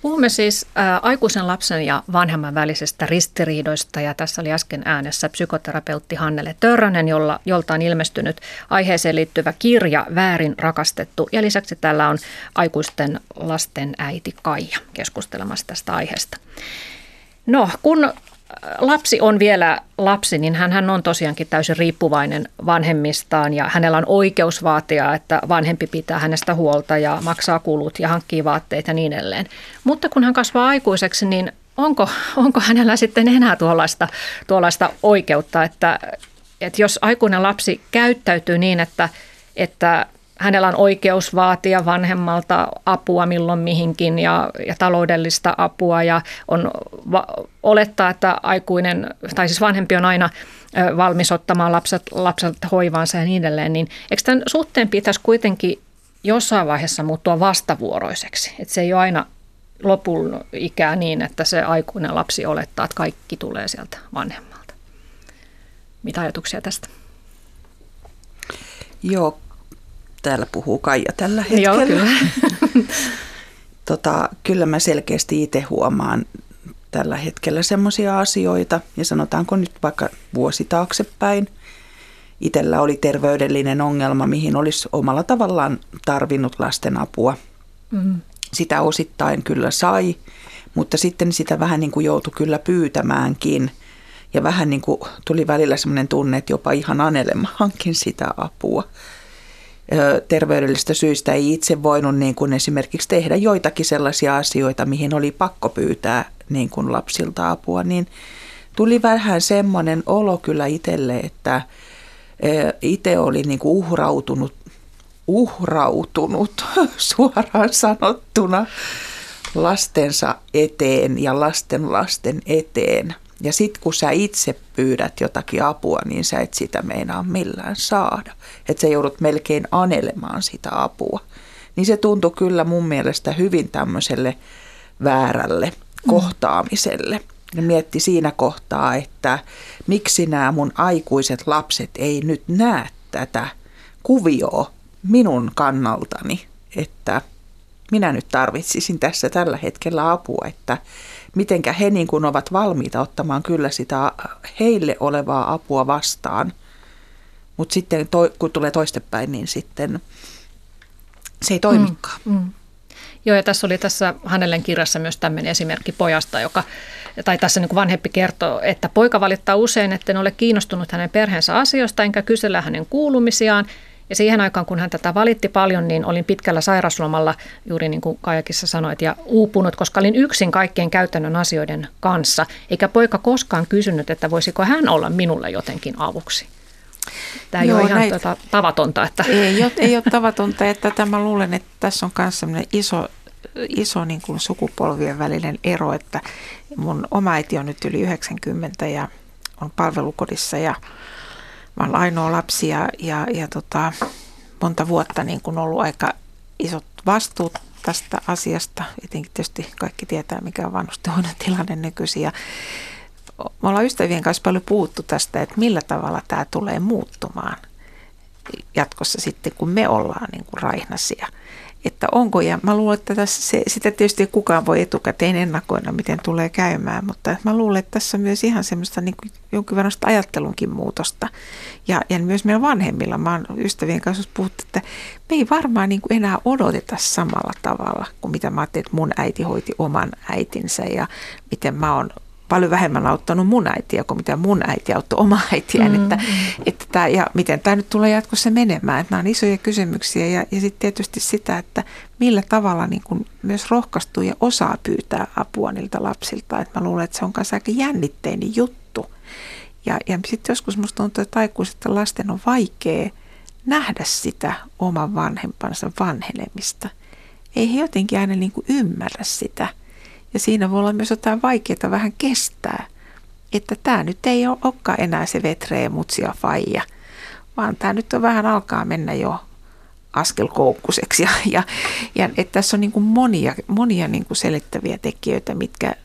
Puhumme siis ä, aikuisen lapsen ja vanhemman välisestä ristiriidoista ja tässä oli äsken äänessä psykoterapeutti Hannele Törrönen, jolla, jolta on ilmestynyt aiheeseen liittyvä kirja Väärin rakastettu ja lisäksi täällä on aikuisten lasten äiti Kaija keskustelemassa tästä aiheesta. No, kun lapsi on vielä lapsi, niin hän on tosiaankin täysin riippuvainen vanhemmistaan ja hänellä on oikeus vaatia, että vanhempi pitää hänestä huolta ja maksaa kulut ja hankkii vaatteita ja niin edelleen. Mutta kun hän kasvaa aikuiseksi, niin onko, onko hänellä sitten enää tuollaista, tuollaista oikeutta, että, että jos aikuinen lapsi käyttäytyy niin, että, että hänellä on oikeus vaatia vanhemmalta apua milloin mihinkin ja, ja taloudellista apua ja on va- olettaa, että aikuinen, tai siis vanhempi on aina valmis ottamaan lapset, lapset hoivaansa ja niin edelleen, niin eikö tämän suhteen pitäisi kuitenkin jossain vaiheessa muuttua vastavuoroiseksi? Että se ei ole aina lopun ikää niin, että se aikuinen lapsi olettaa, että kaikki tulee sieltä vanhemmalta. Mitä ajatuksia tästä? Joo, täällä puhuu Kaija tällä hetkellä. Joo, kyllä. tota, kyllä mä selkeästi itse huomaan tällä hetkellä semmoisia asioita, ja sanotaanko nyt vaikka vuosi taaksepäin, itsellä oli terveydellinen ongelma, mihin olisi omalla tavallaan tarvinnut lasten apua. Mm. Sitä osittain kyllä sai, mutta sitten sitä vähän niin kuin joutui kyllä pyytämäänkin. Ja vähän niin kuin tuli välillä semmoinen tunne, että jopa ihan anelemaankin sitä apua terveydellisistä syistä ei itse voinut niin kuin esimerkiksi tehdä joitakin sellaisia asioita, mihin oli pakko pyytää niin kuin lapsilta apua, niin tuli vähän semmoinen olo kyllä itselle, että itse oli niin kuin uhrautunut, uhrautunut suoraan sanottuna lastensa eteen ja lasten lasten eteen. Ja sitten kun sä itse pyydät jotakin apua, niin sä et sitä meinaa millään saada. Että sä joudut melkein anelemaan sitä apua. Niin se tuntui kyllä mun mielestä hyvin tämmöiselle väärälle mm. kohtaamiselle. Ja mietti siinä kohtaa, että miksi nämä mun aikuiset lapset ei nyt näe tätä kuvioa minun kannaltani, että minä nyt tarvitsisin tässä tällä hetkellä apua, että mitenkä he niin kuin ovat valmiita ottamaan kyllä sitä heille olevaa apua vastaan. Mutta sitten to, kun tulee toistepäin, niin sitten se ei toimikaan. Mm, mm. Joo, ja tässä oli tässä Hänellen kirjassa myös tämmöinen esimerkki pojasta, joka, tai tässä niin kuin vanhempi kertoo, että poika valittaa usein, että en ole kiinnostunut hänen perheensä asioista, enkä kysellä hänen kuulumisiaan, ja siihen aikaan, kun hän tätä valitti paljon, niin olin pitkällä sairaslomalla, juuri niin kuin Kajakissa sanoit, ja uupunut, koska olin yksin kaikkien käytännön asioiden kanssa. Eikä poika koskaan kysynyt, että voisiko hän olla minulle jotenkin avuksi. Tämä ei Joo, ole ihan näitä, tuota, tavatonta. Että. Ei, ole, ei ole tavatonta, että tämä luulen, että tässä on myös sellainen iso, iso niin kuin sukupolvien välinen ero, että mun oma äiti on nyt yli 90 ja on palvelukodissa ja mä olen ainoa lapsi ja, ja, ja tota, monta vuotta niin kuin ollut aika isot vastuut tästä asiasta. Etenkin tietysti kaikki tietää, mikä on vanhustenhoidon tilanne nykyisin. Ja me ollaan ystävien kanssa paljon puhuttu tästä, että millä tavalla tämä tulee muuttumaan jatkossa sitten, kun me ollaan niin kuin raihnasia että onko, ja mä luulen, että tässä se, sitä tietysti kukaan voi etukäteen ennakoida, miten tulee käymään, mutta mä luulen, että tässä on myös ihan semmoista niin kuin jonkin verran ajattelunkin muutosta. Ja, ja myös meillä vanhemmilla, mä oon ystävien kanssa puhuttu, että me ei varmaan niin kuin enää odoteta samalla tavalla kuin mitä mä ajattelin, että mun äiti hoiti oman äitinsä ja miten mä oon paljon vähemmän auttanut mun äitiä kuin mitä mun äiti auttoi oma äitiään. Mm. Että, että tämä, ja miten tämä nyt tulee jatkossa menemään. Että nämä on isoja kysymyksiä ja, ja sitten tietysti sitä, että millä tavalla niin kun myös rohkaistuu ja osaa pyytää apua niiltä lapsilta. Että mä luulen, että se on myös aika jännitteinen juttu. Ja, ja sitten joskus musta tuntuu, että aikuisten lasten on vaikea nähdä sitä oman vanhempansa vanhenemista. Ei he jotenkin aina niin kuin ymmärrä sitä – ja siinä voi olla myös jotain vaikeaa vähän kestää. Että tämä nyt ei olekaan enää se vetreä mutsia faija, vaan tämä nyt on vähän alkaa mennä jo askelkoukkuseksi. Ja, ja, ja että tässä on niin kuin monia, monia niin kuin selittäviä tekijöitä, mitkä,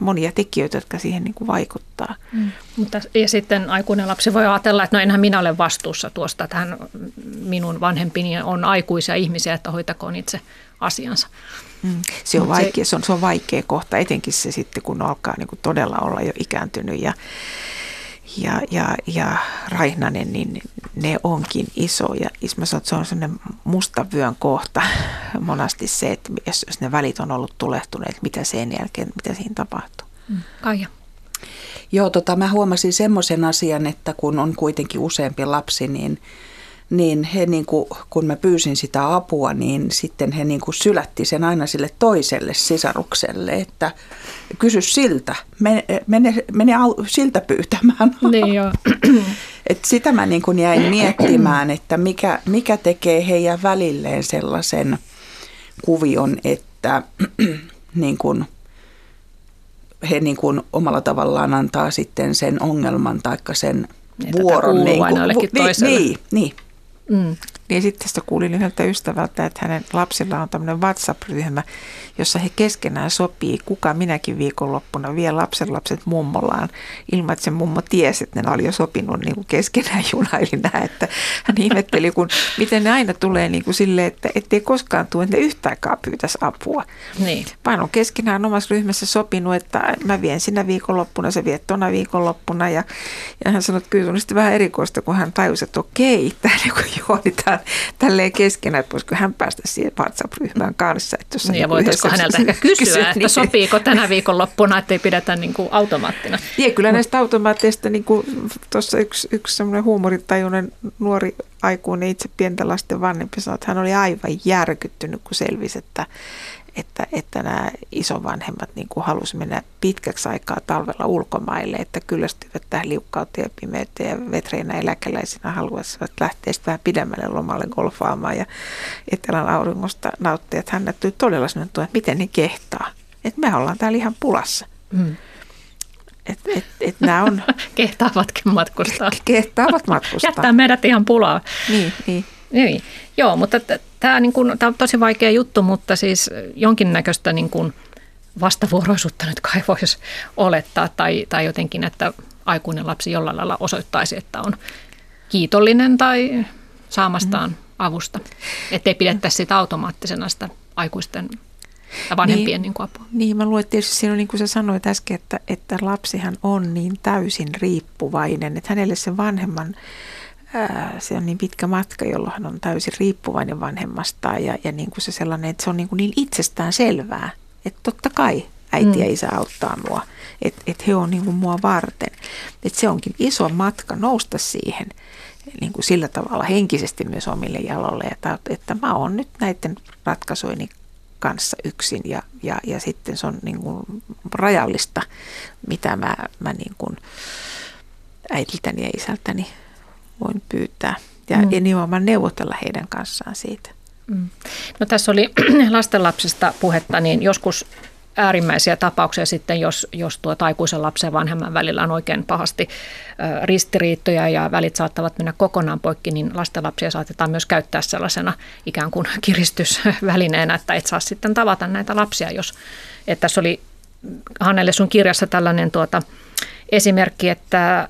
monia tekijöitä, jotka siihen niin kuin vaikuttaa. Mm. Mutta, ja sitten aikuinen lapsi voi ajatella, että no enhän minä ole vastuussa tuosta, että hän, minun vanhempini on aikuisia ihmisiä, että hoitakoon itse asiansa. Mm. Se, on vaikea, se, on, se on vaikea kohta, etenkin se sitten, kun alkaa niin kuin todella olla jo ikääntynyt ja, ja, ja, ja Raihnanen, niin ne onkin isoja. Mä sanon, että se on sellainen musta vyön kohta monasti se, että jos, jos ne välit on ollut tulehtuneet, mitä sen jälkeen, mitä siinä tapahtuu. Mm. Kaija. Joo, tota, mä huomasin semmoisen asian, että kun on kuitenkin useampi lapsi, niin niin he niin kuin, kun mä pyysin sitä apua, niin sitten he niin kuin sylätti sen aina sille toiselle sisarukselle, että kysy siltä, mene, mene, mene siltä pyytämään. Niin joo. Et sitä mä niin kuin jäin miettimään, että mikä, mikä tekee heidän välilleen sellaisen kuvion, että niin kuin, he niin kuin omalla tavallaan antaa sitten sen ongelman tai sen niin, vuoron. Niin, kuin, niin, niin, niin, Mm. Niin sitten tästä kuulin yhdeltä ystävältä, että hänen lapsilla on tämmöinen WhatsApp-ryhmä, jossa he keskenään sopii, kuka minäkin viikonloppuna vie lapset mummollaan, ilman että se mummo tiesi, että ne oli jo sopinut niin kuin keskenään junailina. Että hän ihmetteli, kun, miten ne aina tulee niin kuin silleen, että ettei koskaan tule, että ne yhtääkään pyytäisi apua. Niin. Vaan on keskenään omassa ryhmässä sopinut, että mä vien sinä viikonloppuna, se vie tuona viikonloppuna. Ja, ja hän sanoi, että kyllä on vähän erikoista, kun hän tajusi, että okei, tämä niin juonitaan tälleen keskenään, että voisiko hän päästä siihen WhatsApp-ryhmään kanssa. Että niin, ja voitaisiko häneltä ehkä kysyä, kysyä että niin. sopiiko tänä viikonloppuna, ettei pidetä niin kuin automaattina. Niin, kyllä näistä automaatteista, niin kuin tuossa yksi, yksi semmoinen huumoritajuinen nuori aikuinen itse pientä lasten vanhempi sanoi, että hän oli aivan järkyttynyt, kun selvisi, että, että, että nämä isovanhemmat niin kuin halusi mennä pitkäksi aikaa talvella ulkomaille, että kyllästyivät tähän liukkauteen ja pimeyteen ja vetreinä eläkeläisinä haluaisivat lähteä sitten vähän pidemmälle lomalle golfaamaan ja etelän auringosta nauttia. Että hän näyttyi todella sellainen että miten ne kehtaa. Että me ollaan täällä ihan pulassa. Mm. Et, et, et nämä on... Kehtaavatkin matkustaa. Kehtaavat matkustaa. Jättää meidät ihan pulaa. Niin, niin. Niin, joo, mutta tämä niin kuin, on tosi vaikea juttu, mutta siis jonkinnäköistä niin kuin vastavuoroisuutta nyt kai voisi olettaa tai, tai jotenkin, että aikuinen lapsi jollain lailla osoittaisi, että on kiitollinen tai saamastaan mm. avusta. Että ei pidettäisi sitä automaattisena sitä aikuisten ja vanhempien niin, niin kuin apua. Niin, mä luulen, että tietysti siinä on niin kuin sä sanoit äsken, että, että lapsihan on niin täysin riippuvainen, että hänelle se vanhemman se on niin pitkä matka, jolloin hän on täysin riippuvainen vanhemmastaan ja, ja niin kuin se sellainen, että se on niin, kuin niin itsestään selvää, että totta kai äiti ja mm. isä auttaa mua, että et he on niin kuin mua varten. Että se onkin iso matka nousta siihen niin kuin sillä tavalla henkisesti myös omille jalolle, että, että mä oon nyt näiden ratkaisuini kanssa yksin ja, ja, ja sitten se on niin kuin rajallista, mitä mä, mä niin kuin äidiltäni ja isältäni voin pyytää ja, mm. nimenomaan neuvotella heidän kanssaan siitä. Mm. No tässä oli lastenlapsista puhetta, niin joskus äärimmäisiä tapauksia sitten, jos, jos tuo aikuisen lapsen ja vanhemman välillä on oikein pahasti ristiriittoja ja välit saattavat mennä kokonaan poikki, niin lastenlapsia saatetaan myös käyttää sellaisena ikään kuin kiristysvälineenä, että et saa sitten tavata näitä lapsia, jos, että tässä oli Hannelle sun kirjassa tällainen tuota, esimerkki, että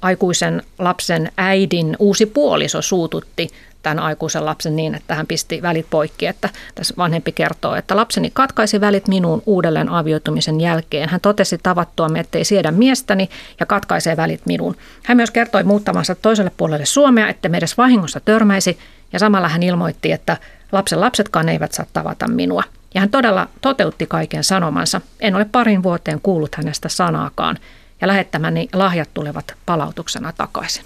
aikuisen lapsen äidin uusi puoliso suututti tämän aikuisen lapsen niin, että hän pisti välit poikki. Että tässä vanhempi kertoo, että lapseni katkaisi välit minuun uudelleen avioitumisen jälkeen. Hän totesi tavattuamme, ettei siedä miestäni ja katkaisee välit minuun. Hän myös kertoi muuttamansa toiselle puolelle Suomea, että me edes vahingossa törmäisi ja samalla hän ilmoitti, että lapsen lapsetkaan eivät saa tavata minua. Ja hän todella toteutti kaiken sanomansa. En ole parin vuoteen kuullut hänestä sanaakaan ja lähettämäni lahjat tulevat palautuksena takaisin.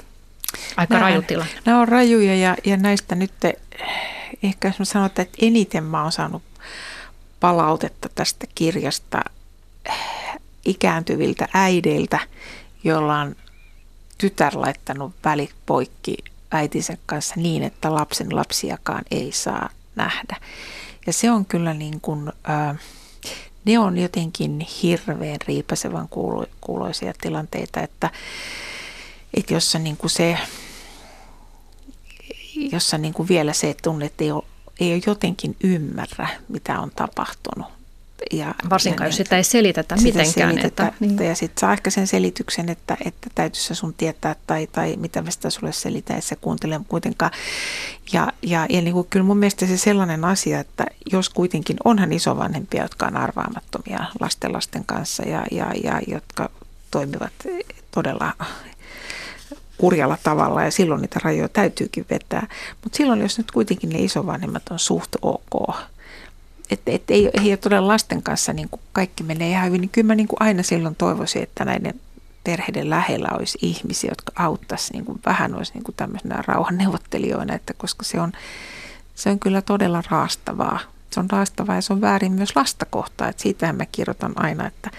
Aika nämä, raju tilanne. Nämä on rajuja ja, ja näistä nyt ehkä jos mä sanon, että eniten mä oon saanut palautetta tästä kirjasta ikääntyviltä äideiltä, joilla on tytär laittanut välit poikki äitinsä kanssa niin, että lapsen lapsiakaan ei saa nähdä. Ja se on kyllä niin kuin, äh, ne on jotenkin hirveän riipasevan kuuloisia tilanteita, että, että jossa niin kuin se, jossa niin kuin vielä se tunne, että ei ole, ei ole jotenkin ymmärrä, mitä on tapahtunut. Ja, Varsinkaan, ja jos sitä ei selitetä sitä mitenkään. Selitetä, että, niin. Ja sitten saa ehkä sen selityksen, että, että täytyisi sun tietää tai, tai mitä mä sitä sulle selitän, että se kuuntele kuitenkaan. Ja, ja, ja niin kuin, kyllä mun mielestä se sellainen asia, että jos kuitenkin onhan isovanhempia, jotka on arvaamattomia lasten lasten kanssa ja, ja, ja jotka toimivat todella kurjalla tavalla ja silloin niitä rajoja täytyykin vetää. Mutta silloin, jos nyt kuitenkin ne isovanhemmat on suht ok, että et ei, ei ole todella lasten kanssa niin kuin kaikki menee ihan hyvin, niin kyllä mä niin kuin aina silloin toivoisin, että näiden perheiden lähellä olisi ihmisiä, jotka auttaisi niin kuin vähän olisi niin kuin tämmöisenä rauhanneuvottelijoina, että koska se on, se on kyllä todella raastavaa. Se on raastavaa ja se on väärin myös lasta kohtaan. Että siitähän mä kirjoitan aina, että,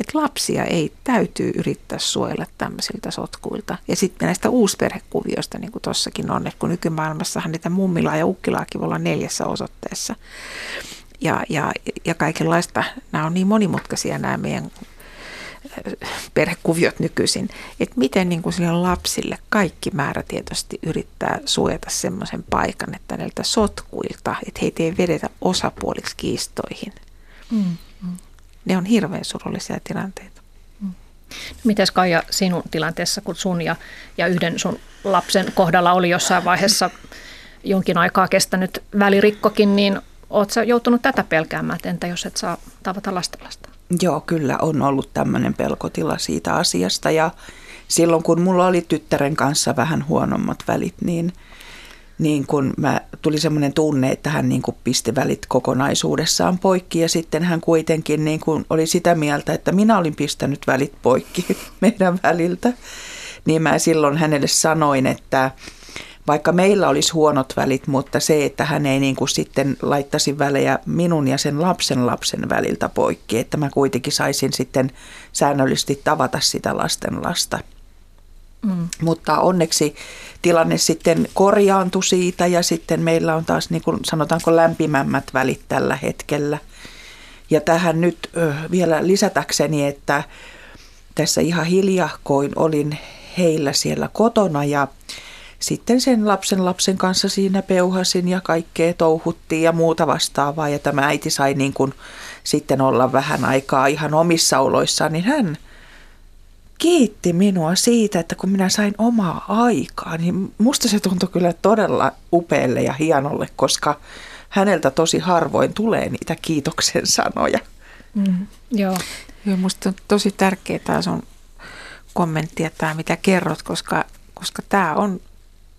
että lapsia ei täytyy yrittää suojella tämmöisiltä sotkuilta. Ja sitten näistä uusperhekuvioista, niin kuin tuossakin on, että kun nykymaailmassahan niitä mummilaa ja ukkilaakin voi olla neljässä osoitteessa ja, ja, ja kaikenlaista. Nämä on niin monimutkaisia nämä meidän äh, perhekuviot nykyisin, että miten niin kuin sille lapsille kaikki määrätietoisesti yrittää suojata semmoisen paikan, että näiltä sotkuilta, että heitä ei vedetä osapuoliksi kiistoihin. Mm, mm. Ne on hirveän surullisia tilanteita. Mm. Mites Kaija sinun tilanteessa, kun sun ja, ja yhden sun lapsen kohdalla oli jossain vaiheessa jonkin aikaa kestänyt välirikkokin, niin Oletko joutunut tätä pelkäämään, että entä jos et saa tavata lastenlasta? Joo, kyllä on ollut tämmöinen pelkotila siitä asiasta ja silloin kun mulla oli tyttären kanssa vähän huonommat välit, niin, niin kun mä, tuli semmoinen tunne, että hän niin kuin pisti välit kokonaisuudessaan poikki ja sitten hän kuitenkin niin kuin oli sitä mieltä, että minä olin pistänyt välit poikki meidän väliltä. Niin mä silloin hänelle sanoin, että vaikka meillä olisi huonot välit, mutta se, että hän ei niin kuin sitten laittaisi välejä minun ja sen lapsen lapsen väliltä poikki, että mä kuitenkin saisin sitten säännöllisesti tavata sitä lasten lasta. Mm. Mutta onneksi tilanne sitten korjaantui siitä ja sitten meillä on taas niin kuin sanotaanko lämpimämmät välit tällä hetkellä. Ja tähän nyt vielä lisätäkseni, että tässä ihan hiljahkoin olin heillä siellä kotona ja sitten sen lapsen lapsen kanssa siinä peuhasin ja kaikkea touhuttiin ja muuta vastaavaa. Ja tämä äiti sai niin kuin sitten olla vähän aikaa ihan omissa oloissaan, niin hän kiitti minua siitä, että kun minä sain omaa aikaa, niin musta se tuntui kyllä todella upealle ja hienolle, koska häneltä tosi harvoin tulee niitä kiitoksen sanoja. Mm, joo. joo. Musta on tosi tärkeää tämä sun kommentti, että tämä mitä kerrot, koska, koska tämä on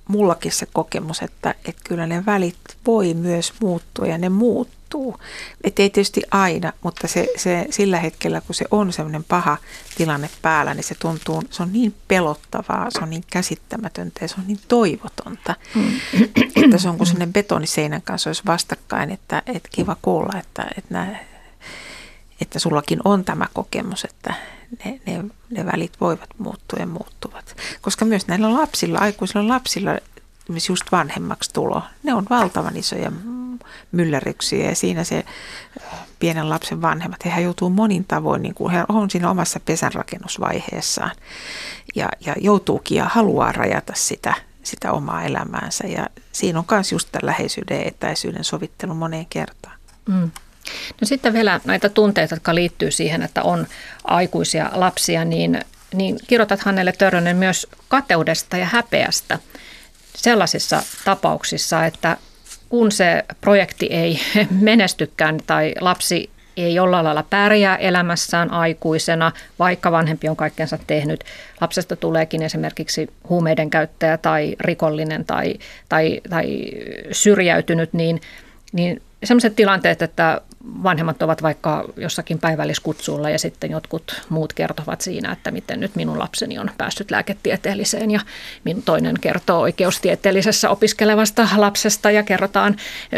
mullakin se kokemus, että, että kyllä ne välit voi myös muuttua ja ne muuttuu. Että ei tietysti aina, mutta se, se, sillä hetkellä, kun se on semmoinen paha tilanne päällä, niin se tuntuu, se on niin pelottavaa, se on niin käsittämätöntä ja se on niin toivotonta. Mm. Että se on kuin sellainen betoniseinän kanssa olisi vastakkain, että, että kiva kuulla, että, että, nämä, että sullakin on tämä kokemus, että ne, ne, ne välit voivat muuttua ja muuttuvat. Koska myös näillä lapsilla, aikuisilla lapsilla, just vanhemmaksi tulo, ne on valtavan isoja myllerryksiä ja siinä se äh, pienen lapsen vanhemmat, hehän joutuu monin tavoin, niin kuin he on siinä omassa pesänrakennusvaiheessaan ja, ja joutuukin ja haluaa rajata sitä, sitä omaa elämäänsä ja siinä on myös just tämän läheisyyden ja etäisyyden sovittelu moneen kertaan. Mm. No sitten vielä näitä tunteita, jotka liittyy siihen, että on aikuisia lapsia, niin, niin kirjoitat Hannelle Törrönen myös kateudesta ja häpeästä sellaisissa tapauksissa, että kun se projekti ei menestykään tai lapsi ei jollain lailla pärjää elämässään aikuisena, vaikka vanhempi on kaikkensa tehnyt. Lapsesta tuleekin esimerkiksi huumeiden käyttäjä tai rikollinen tai, tai, tai syrjäytynyt, niin, niin sellaiset tilanteet, että vanhemmat ovat vaikka jossakin päivälliskutsulla ja sitten jotkut muut kertovat siinä, että miten nyt minun lapseni on päässyt lääketieteelliseen ja minun toinen kertoo oikeustieteellisessä opiskelevasta lapsesta ja kerrotaan,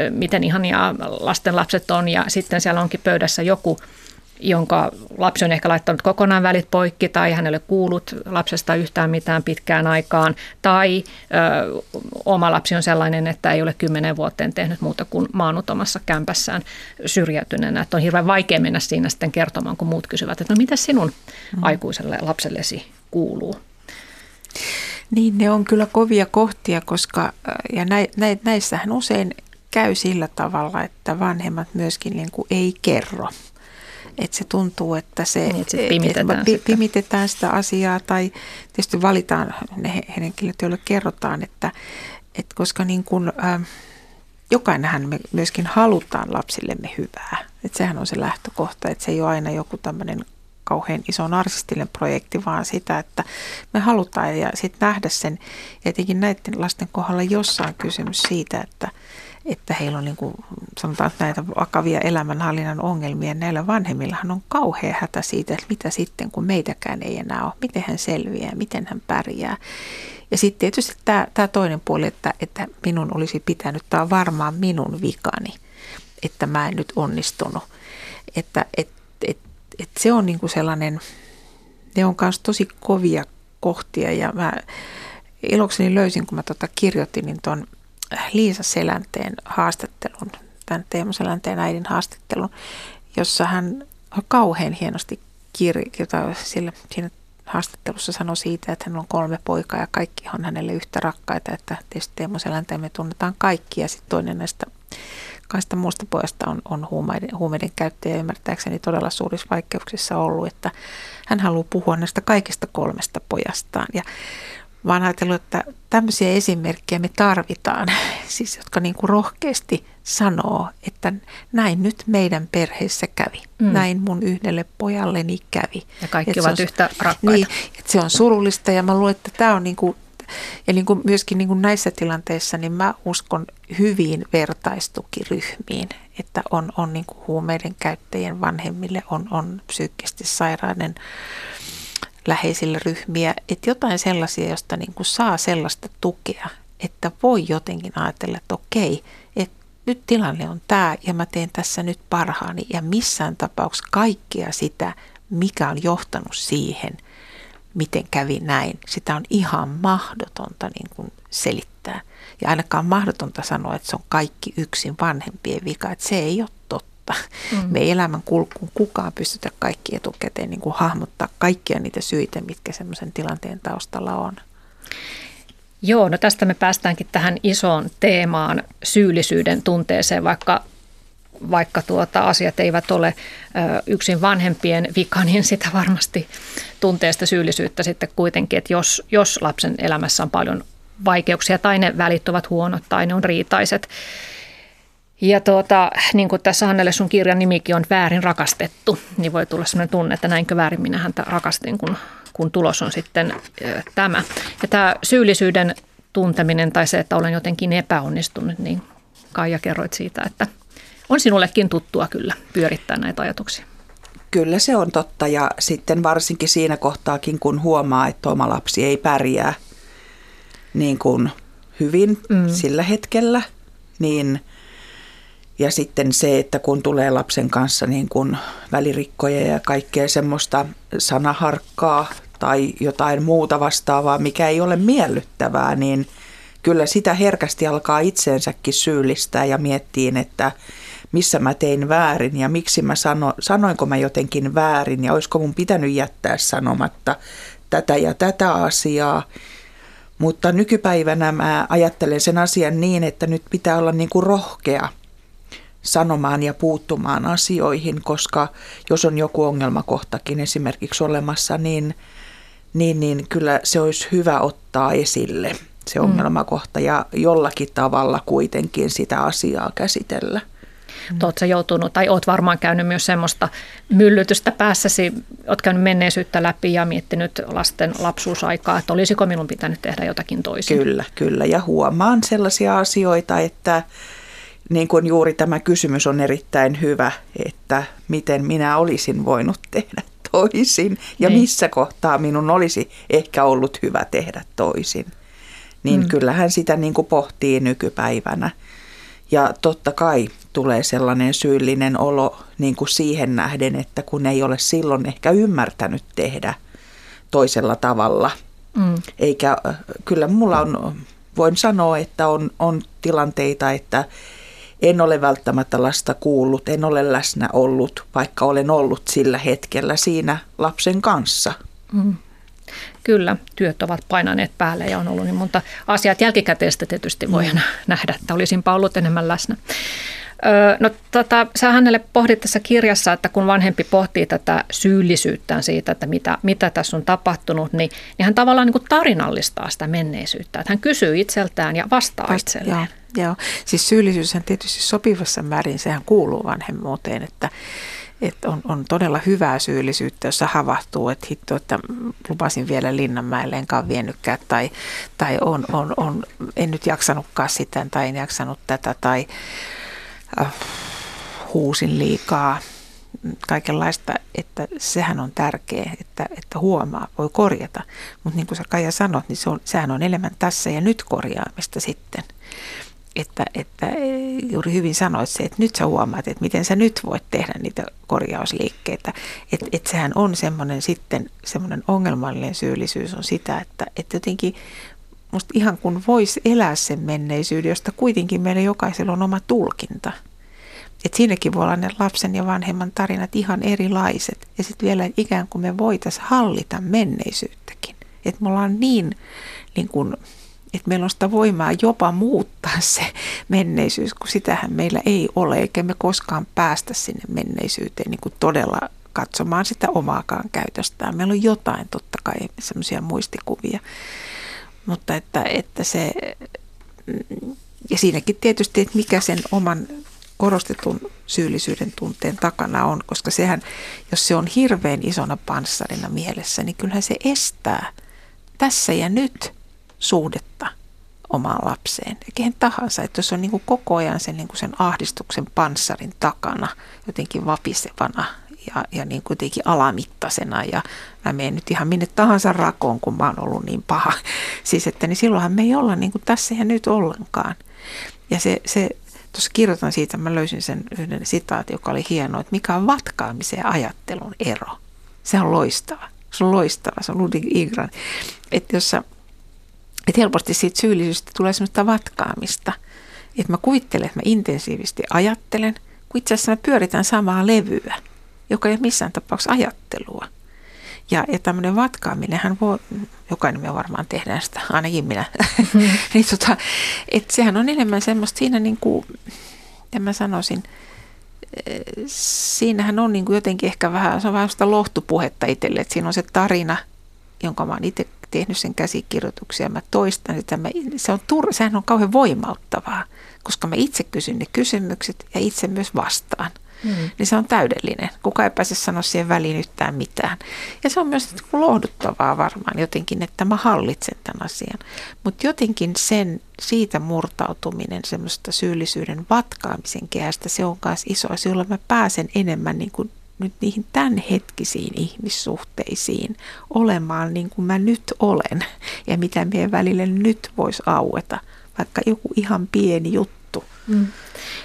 miten ihania lasten lapset on. Ja sitten siellä onkin pöydässä joku jonka lapsi on ehkä laittanut kokonaan välit poikki tai hänelle kuulut lapsesta yhtään mitään pitkään aikaan. Tai ö, oma lapsi on sellainen, että ei ole kymmenen vuoteen tehnyt muuta kuin maanut omassa kämpässään syrjäytyneenä. Että on hirveän vaikea mennä siinä sitten kertomaan, kun muut kysyvät, että no mitä sinun mm. aikuiselle lapsellesi kuuluu? Niin, ne on kyllä kovia kohtia, koska ja nä, nä, näissähän usein käy sillä tavalla, että vanhemmat myöskin niin kuin ei kerro että se tuntuu, että se niin, että pimitetään, et, sitä. pimitetään sitä asiaa tai tietysti valitaan ne henkilöt, joille kerrotaan, että, että koska niin kuin, äh, jokainenhan me myöskin halutaan lapsillemme hyvää. Että sehän on se lähtökohta, että se ei ole aina joku tämmöinen kauhean iso narsistinen projekti, vaan sitä, että me halutaan ja sitten nähdä sen. Ja etenkin näiden lasten kohdalla jossain kysymys siitä, että, että heillä on niin kuin, sanotaan näitä vakavia elämänhallinnan ongelmia. Näillä vanhemmillahan on kauhea hätä siitä, että mitä sitten, kun meitäkään ei enää ole. Miten hän selviää, miten hän pärjää. Ja sitten tietysti tämä, tämä toinen puoli, että, että minun olisi pitänyt, tämä on varmaan minun vikani, että mä en nyt onnistunut. Että et, et, et se on niin kuin sellainen, ne on myös tosi kovia kohtia ja mä ilokseni löysin, kun mä tota kirjoitin, niin tuon Liisa Selänteen haastattelun, tämän Teemu Selänteen äidin haastattelun, jossa hän kauhean hienosti kirjoittaa siinä haastattelussa sanoi siitä, että hän on kolme poikaa ja kaikki on hänelle yhtä rakkaita, että tietysti Teemu Selänteen me tunnetaan kaikki ja sitten toinen näistä kahdesta muusta pojasta on, on huumeiden, huumeiden käyttäjä ymmärtääkseni todella suurissa vaikeuksissa ollut, että hän haluaa puhua näistä kaikista kolmesta pojastaan. Ja vaan ajatellut, että tämmöisiä esimerkkejä me tarvitaan, siis jotka niin kuin rohkeasti sanoo, että näin nyt meidän perheessä kävi. Mm. Näin mun yhdelle pojalleni kävi. Ja kaikki että ovat on, yhtä rakkaita. Niin, että se on surullista ja mä luulen, että tämä on niin kuin, ja niin kuin myöskin niin kuin näissä tilanteissa, niin mä uskon hyviin vertaistukiryhmiin, että on, on niin kuin huumeiden käyttäjien vanhemmille, on, on psyykkisesti sairaiden läheisillä ryhmiä, että jotain sellaisia, josta niin kuin saa sellaista tukea, että voi jotenkin ajatella, että okei, että nyt tilanne on tämä ja mä teen tässä nyt parhaani ja missään tapauksessa kaikkea sitä, mikä on johtanut siihen, miten kävi näin, sitä on ihan mahdotonta niin kuin selittää. Ja ainakaan mahdotonta sanoa, että se on kaikki yksin vanhempien vika, että se ei ole totta. Mm. Me ei elämän kulkuun kukaan pystytä kaikki etukäteen niin kuin hahmottaa kaikkia niitä syitä, mitkä semmoisen tilanteen taustalla on. Joo, no tästä me päästäänkin tähän isoon teemaan syyllisyyden tunteeseen, vaikka vaikka tuota, asiat eivät ole ö, yksin vanhempien vika, niin sitä varmasti tuntee sitä syyllisyyttä sitten kuitenkin, että jos, jos lapsen elämässä on paljon vaikeuksia tai ne välit ovat huonot tai ne on riitaiset, ja tuota, niin kuin tässä Hannelle sun kirjan nimikin on väärin rakastettu, niin voi tulla sellainen tunne, että näinkö väärin minä häntä rakastin, kun, kun tulos on sitten tämä. Ja tämä syyllisyyden tunteminen tai se, että olen jotenkin epäonnistunut, niin Kaija kerroit siitä, että on sinullekin tuttua kyllä pyörittää näitä ajatuksia. Kyllä se on totta ja sitten varsinkin siinä kohtaakin, kun huomaa, että oma lapsi ei pärjää niin kuin hyvin mm. sillä hetkellä, niin ja sitten se, että kun tulee lapsen kanssa niin kuin välirikkoja ja kaikkea semmoista sanaharkkaa tai jotain muuta vastaavaa, mikä ei ole miellyttävää, niin kyllä sitä herkästi alkaa itseensäkin syyllistää ja miettiin, että missä mä tein väärin ja miksi mä sano, sanoinko mä jotenkin väärin ja olisiko mun pitänyt jättää sanomatta tätä ja tätä asiaa. Mutta nykypäivänä mä ajattelen sen asian niin, että nyt pitää olla niin kuin rohkea sanomaan ja puuttumaan asioihin, koska jos on joku ongelmakohtakin esimerkiksi olemassa, niin, niin, niin kyllä se olisi hyvä ottaa esille se mm. ongelmakohta ja jollakin tavalla kuitenkin sitä asiaa käsitellä. Mm. Oletko joutunut, tai oot varmaan käynyt myös semmoista myllytystä päässäsi, oot käynyt menneisyyttä läpi ja miettinyt lasten lapsuusaikaa, että olisiko minun pitänyt tehdä jotakin toisin? Kyllä, kyllä. Ja huomaan sellaisia asioita, että niin kuin juuri tämä kysymys on erittäin hyvä, että miten minä olisin voinut tehdä toisin ja niin. missä kohtaa minun olisi ehkä ollut hyvä tehdä toisin. Niin mm. kyllähän sitä niin kuin pohtii nykypäivänä. Ja totta kai tulee sellainen syyllinen olo niin kuin siihen nähden, että kun ei ole silloin ehkä ymmärtänyt tehdä toisella tavalla. Mm. Eikä, kyllä mulla on, voin sanoa, että on, on tilanteita, että en ole välttämättä lasta kuullut, en ole läsnä ollut, vaikka olen ollut sillä hetkellä siinä lapsen kanssa. Mm. Kyllä, työt ovat painaneet päälle ja on ollut niin monta asiaa. Jälkikäteistä tietysti voi mm. nähdä, että olisinpa ollut enemmän läsnä. No tota, sä hänelle pohdit tässä kirjassa, että kun vanhempi pohtii tätä syyllisyyttään siitä, että mitä, mitä tässä on tapahtunut, niin, niin hän tavallaan niin kuin tarinallistaa sitä menneisyyttä. Että hän kysyy itseltään ja vastaa Vast, itselleen. Joo, joo. Siis syyllisyyshän tietysti sopivassa määrin, sehän kuuluu vanhemmuuteen, että, että on, on todella hyvää syyllisyyttä, jossa havahtuu, että hitto, että lupasin vielä Linnanmäelle, enkä viennytkään, tai, tai on, on, on, en nyt jaksanutkaan sitä, tai en jaksanut tätä, tai äh, huusin liikaa, kaikenlaista, että sehän on tärkeä, että, että huomaa, voi korjata. Mutta niin kuin sä Kaija sanot, niin se on, sehän on enemmän tässä ja nyt korjaamista sitten. Että, että juuri hyvin sanoit se, että nyt sä huomaat, että miten sä nyt voit tehdä niitä korjausliikkeitä. Että, että sehän on semmoinen sitten, semmoinen ongelmallinen syyllisyys on sitä, että, että jotenkin musta ihan kun voisi elää sen menneisyyden, josta kuitenkin meillä jokaisella on oma tulkinta. Et siinäkin voi olla ne lapsen ja vanhemman tarinat ihan erilaiset. Ja sitten vielä ikään kuin me voitaisiin hallita menneisyyttäkin. Että me ollaan niin, niin kuin, että meillä on sitä voimaa jopa muuttaa se menneisyys, kun sitähän meillä ei ole, eikä me koskaan päästä sinne menneisyyteen niin kuin todella katsomaan sitä omaakaan käytöstään. Meillä on jotain totta kai semmoisia muistikuvia. Mutta että, että se, ja siinäkin tietysti, että mikä sen oman korostetun syyllisyyden tunteen takana on, koska sehän, jos se on hirveän isona panssarina mielessä, niin kyllähän se estää tässä ja nyt suhdetta omaan lapseen ja kehen tahansa. Että jos on niin kuin koko ajan sen, niin kuin sen ahdistuksen panssarin takana jotenkin vapisevana ja, ja niin kuitenkin alamittaisena ja mä menen nyt ihan minne tahansa rakoon, kun mä oon ollut niin paha. Siis että niin silloinhan me ei olla niin kuin tässä ja nyt ollenkaan. Ja se, se tuossa kirjoitan siitä, mä löysin sen yhden sitaati, joka oli hieno, että mikä on vatkaamisen ja ajattelun ero. Se on loistava. Se on loistava, se on Ludwig Igran. Että jos sä, että helposti siitä syyllisyydestä tulee semmoista vatkaamista. Että mä kuvittelen, että mä intensiivisesti ajattelen, kun itse asiassa mä pyöritän samaa levyä – joka ei ole missään tapauksessa ajattelua. Ja, ja tämmöinen vatkaaminenhan voi, jokainen me varmaan tehdään sitä, ainakin minä, mm-hmm. niin tota, että sehän on enemmän semmoista siinä niin kuin, mä sanoisin, siinähän on niin kuin jotenkin ehkä vähän, se on vähän sitä lohtupuhetta itselle, että siinä on se tarina, jonka mä oon itse tehnyt sen käsikirjoituksia, mä toistan, että mä, se on tur, sehän on kauhean voimauttavaa, koska mä itse kysyn ne kysymykset ja itse myös vastaan. Mm. niin se on täydellinen. Kuka ei pääse sanoa siihen väliin yhtään mitään. Ja se on myös lohduttavaa varmaan jotenkin, että mä hallitsen tämän asian. Mutta jotenkin sen, siitä murtautuminen semmoista syyllisyyden vatkaamisen kehästä, se on myös iso asia, jolla mä pääsen enemmän niin kuin nyt niihin tämänhetkisiin ihmissuhteisiin olemaan niin kuin mä nyt olen ja mitä meidän välille nyt voisi aueta, vaikka joku ihan pieni juttu. Mm.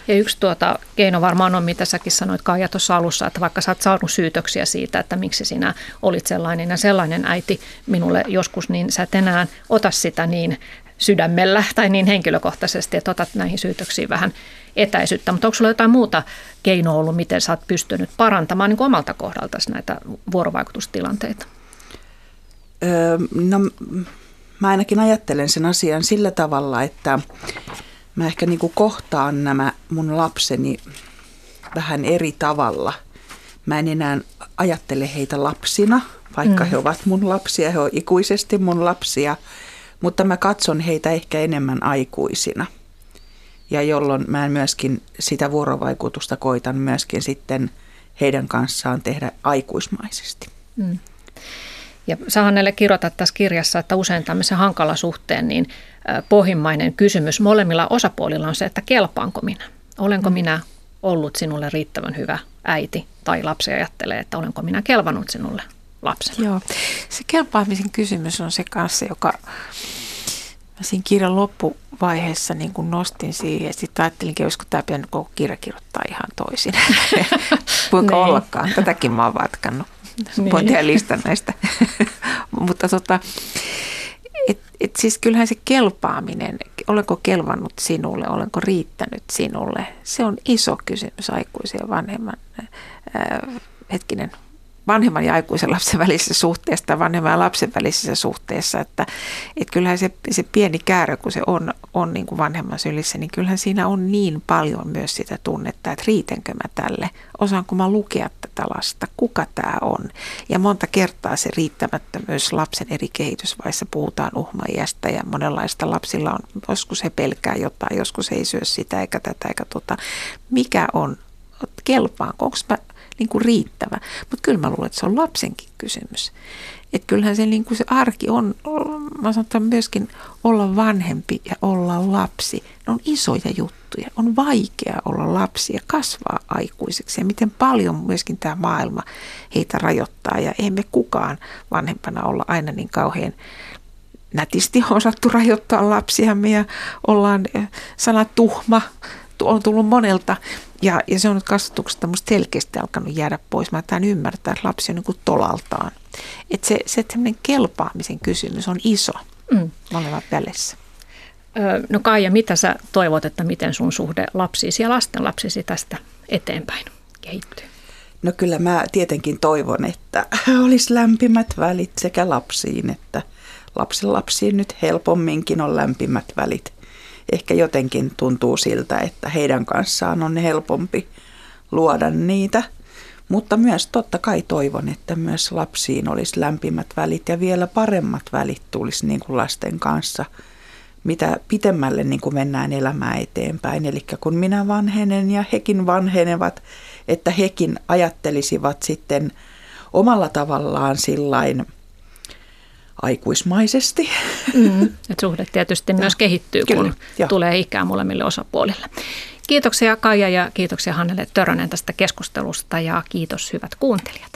Ja yksi tuota keino varmaan on, mitä säkin sanoit Kaija tuossa alussa, että vaikka sä oot saanut syytöksiä siitä, että miksi sinä olit sellainen ja sellainen äiti minulle joskus, niin sä et enää ota sitä niin sydämellä tai niin henkilökohtaisesti, että otat näihin syytöksiin vähän etäisyyttä. Mutta onko sulla jotain muuta keinoa ollut, miten sä oot pystynyt parantamaan niin omalta kohdalta näitä vuorovaikutustilanteita? Öö, no mä ainakin ajattelen sen asian sillä tavalla, että mä ehkä niin kuin kohtaan nämä mun lapseni vähän eri tavalla. Mä en enää ajattele heitä lapsina, vaikka mm. he ovat mun lapsia, he ovat ikuisesti mun lapsia, mutta mä katson heitä ehkä enemmän aikuisina. Ja jolloin mä myöskin sitä vuorovaikutusta koitan myöskin sitten heidän kanssaan tehdä aikuismaisesti. Mm. Ja sä Hannelle kirjoitat tässä kirjassa, että usein tämmöisen hankala suhteen niin pohjimmainen kysymys molemmilla osapuolilla on se, että kelpaanko minä? Olenko mm. minä ollut sinulle riittävän hyvä äiti? Tai lapsi ajattelee, että olenko minä kelvannut sinulle lapsena? Joo, se kelpaamisen kysymys on se kanssa, joka mä siinä kirjan loppuvaiheessa niin kun nostin siihen. Sitten ajattelinkin, olisiko tämä pitänyt koko kirja kirjoittaa ihan toisin. Kuinka niin. ollakaan. Tätäkin mä oon vatkannut. Niin. Voin tehdä listan näistä. Mutta tota, et, et siis kyllähän se kelpaaminen, olenko kelvannut sinulle, olenko riittänyt sinulle, se on iso kysymys aikuisen vanhemman, äh, hetkinen, vanhemman ja aikuisen lapsen välisessä suhteessa tai vanhemman ja lapsen välisessä suhteessa, että, että kyllähän se, se pieni käärä, kun se on, on niin kuin vanhemman sylissä, niin kyllähän siinä on niin paljon myös sitä tunnetta, että riitenkö mä tälle, osaanko mä lukea tätä lasta, kuka tämä on. Ja monta kertaa se riittämättömyys lapsen eri kehitysvaiheissa puhutaan uhmaiästä ja monenlaista lapsilla on, joskus he pelkää jotain, joskus he ei syö sitä eikä tätä eikä tota. Mikä on, kelpaanko, onko mä niin kuin riittävä. Mutta kyllä mä luulen, että se on lapsenkin kysymys. Että kyllähän se, niin kuin se arki on, mä sanon myöskin olla vanhempi ja olla lapsi. Ne on isoja juttuja. On vaikea olla lapsi ja kasvaa aikuiseksi. Ja miten paljon myöskin tämä maailma heitä rajoittaa. Ja emme kukaan vanhempana olla aina niin kauhean nätisti osattu rajoittaa lapsiamme ja ollaan eh, sana tuhma on tullut monelta ja, ja se on nyt kasvatuksesta musta selkeästi alkanut jäädä pois. Mä tämän ymmärtää, että lapsi on niin kuin tolaltaan. Että se, se kelpaamisen kysymys on iso mm. molemmat välissä. No Kaija, mitä sä toivot, että miten sun suhde lapsisi ja lasten lapsisi tästä eteenpäin kehittyy? No kyllä mä tietenkin toivon, että olisi lämpimät välit sekä lapsiin että lapsen lapsiin nyt helpomminkin on lämpimät välit ehkä jotenkin tuntuu siltä, että heidän kanssaan on helpompi luoda niitä. Mutta myös totta kai toivon, että myös lapsiin olisi lämpimät välit ja vielä paremmat välit tulisi niin kuin lasten kanssa, mitä pitemmälle niin kuin mennään elämää eteenpäin. Eli kun minä vanhenen ja hekin vanhenevat, että hekin ajattelisivat sitten omalla tavallaan sillain – aikuismaisesti. Mm, et suhde tietysti myös kehittyy, Kyllä, kun jo. tulee ikää molemmille osapuolille. Kiitoksia Kaija ja kiitoksia Hannele Törönen tästä keskustelusta ja kiitos hyvät kuuntelijat.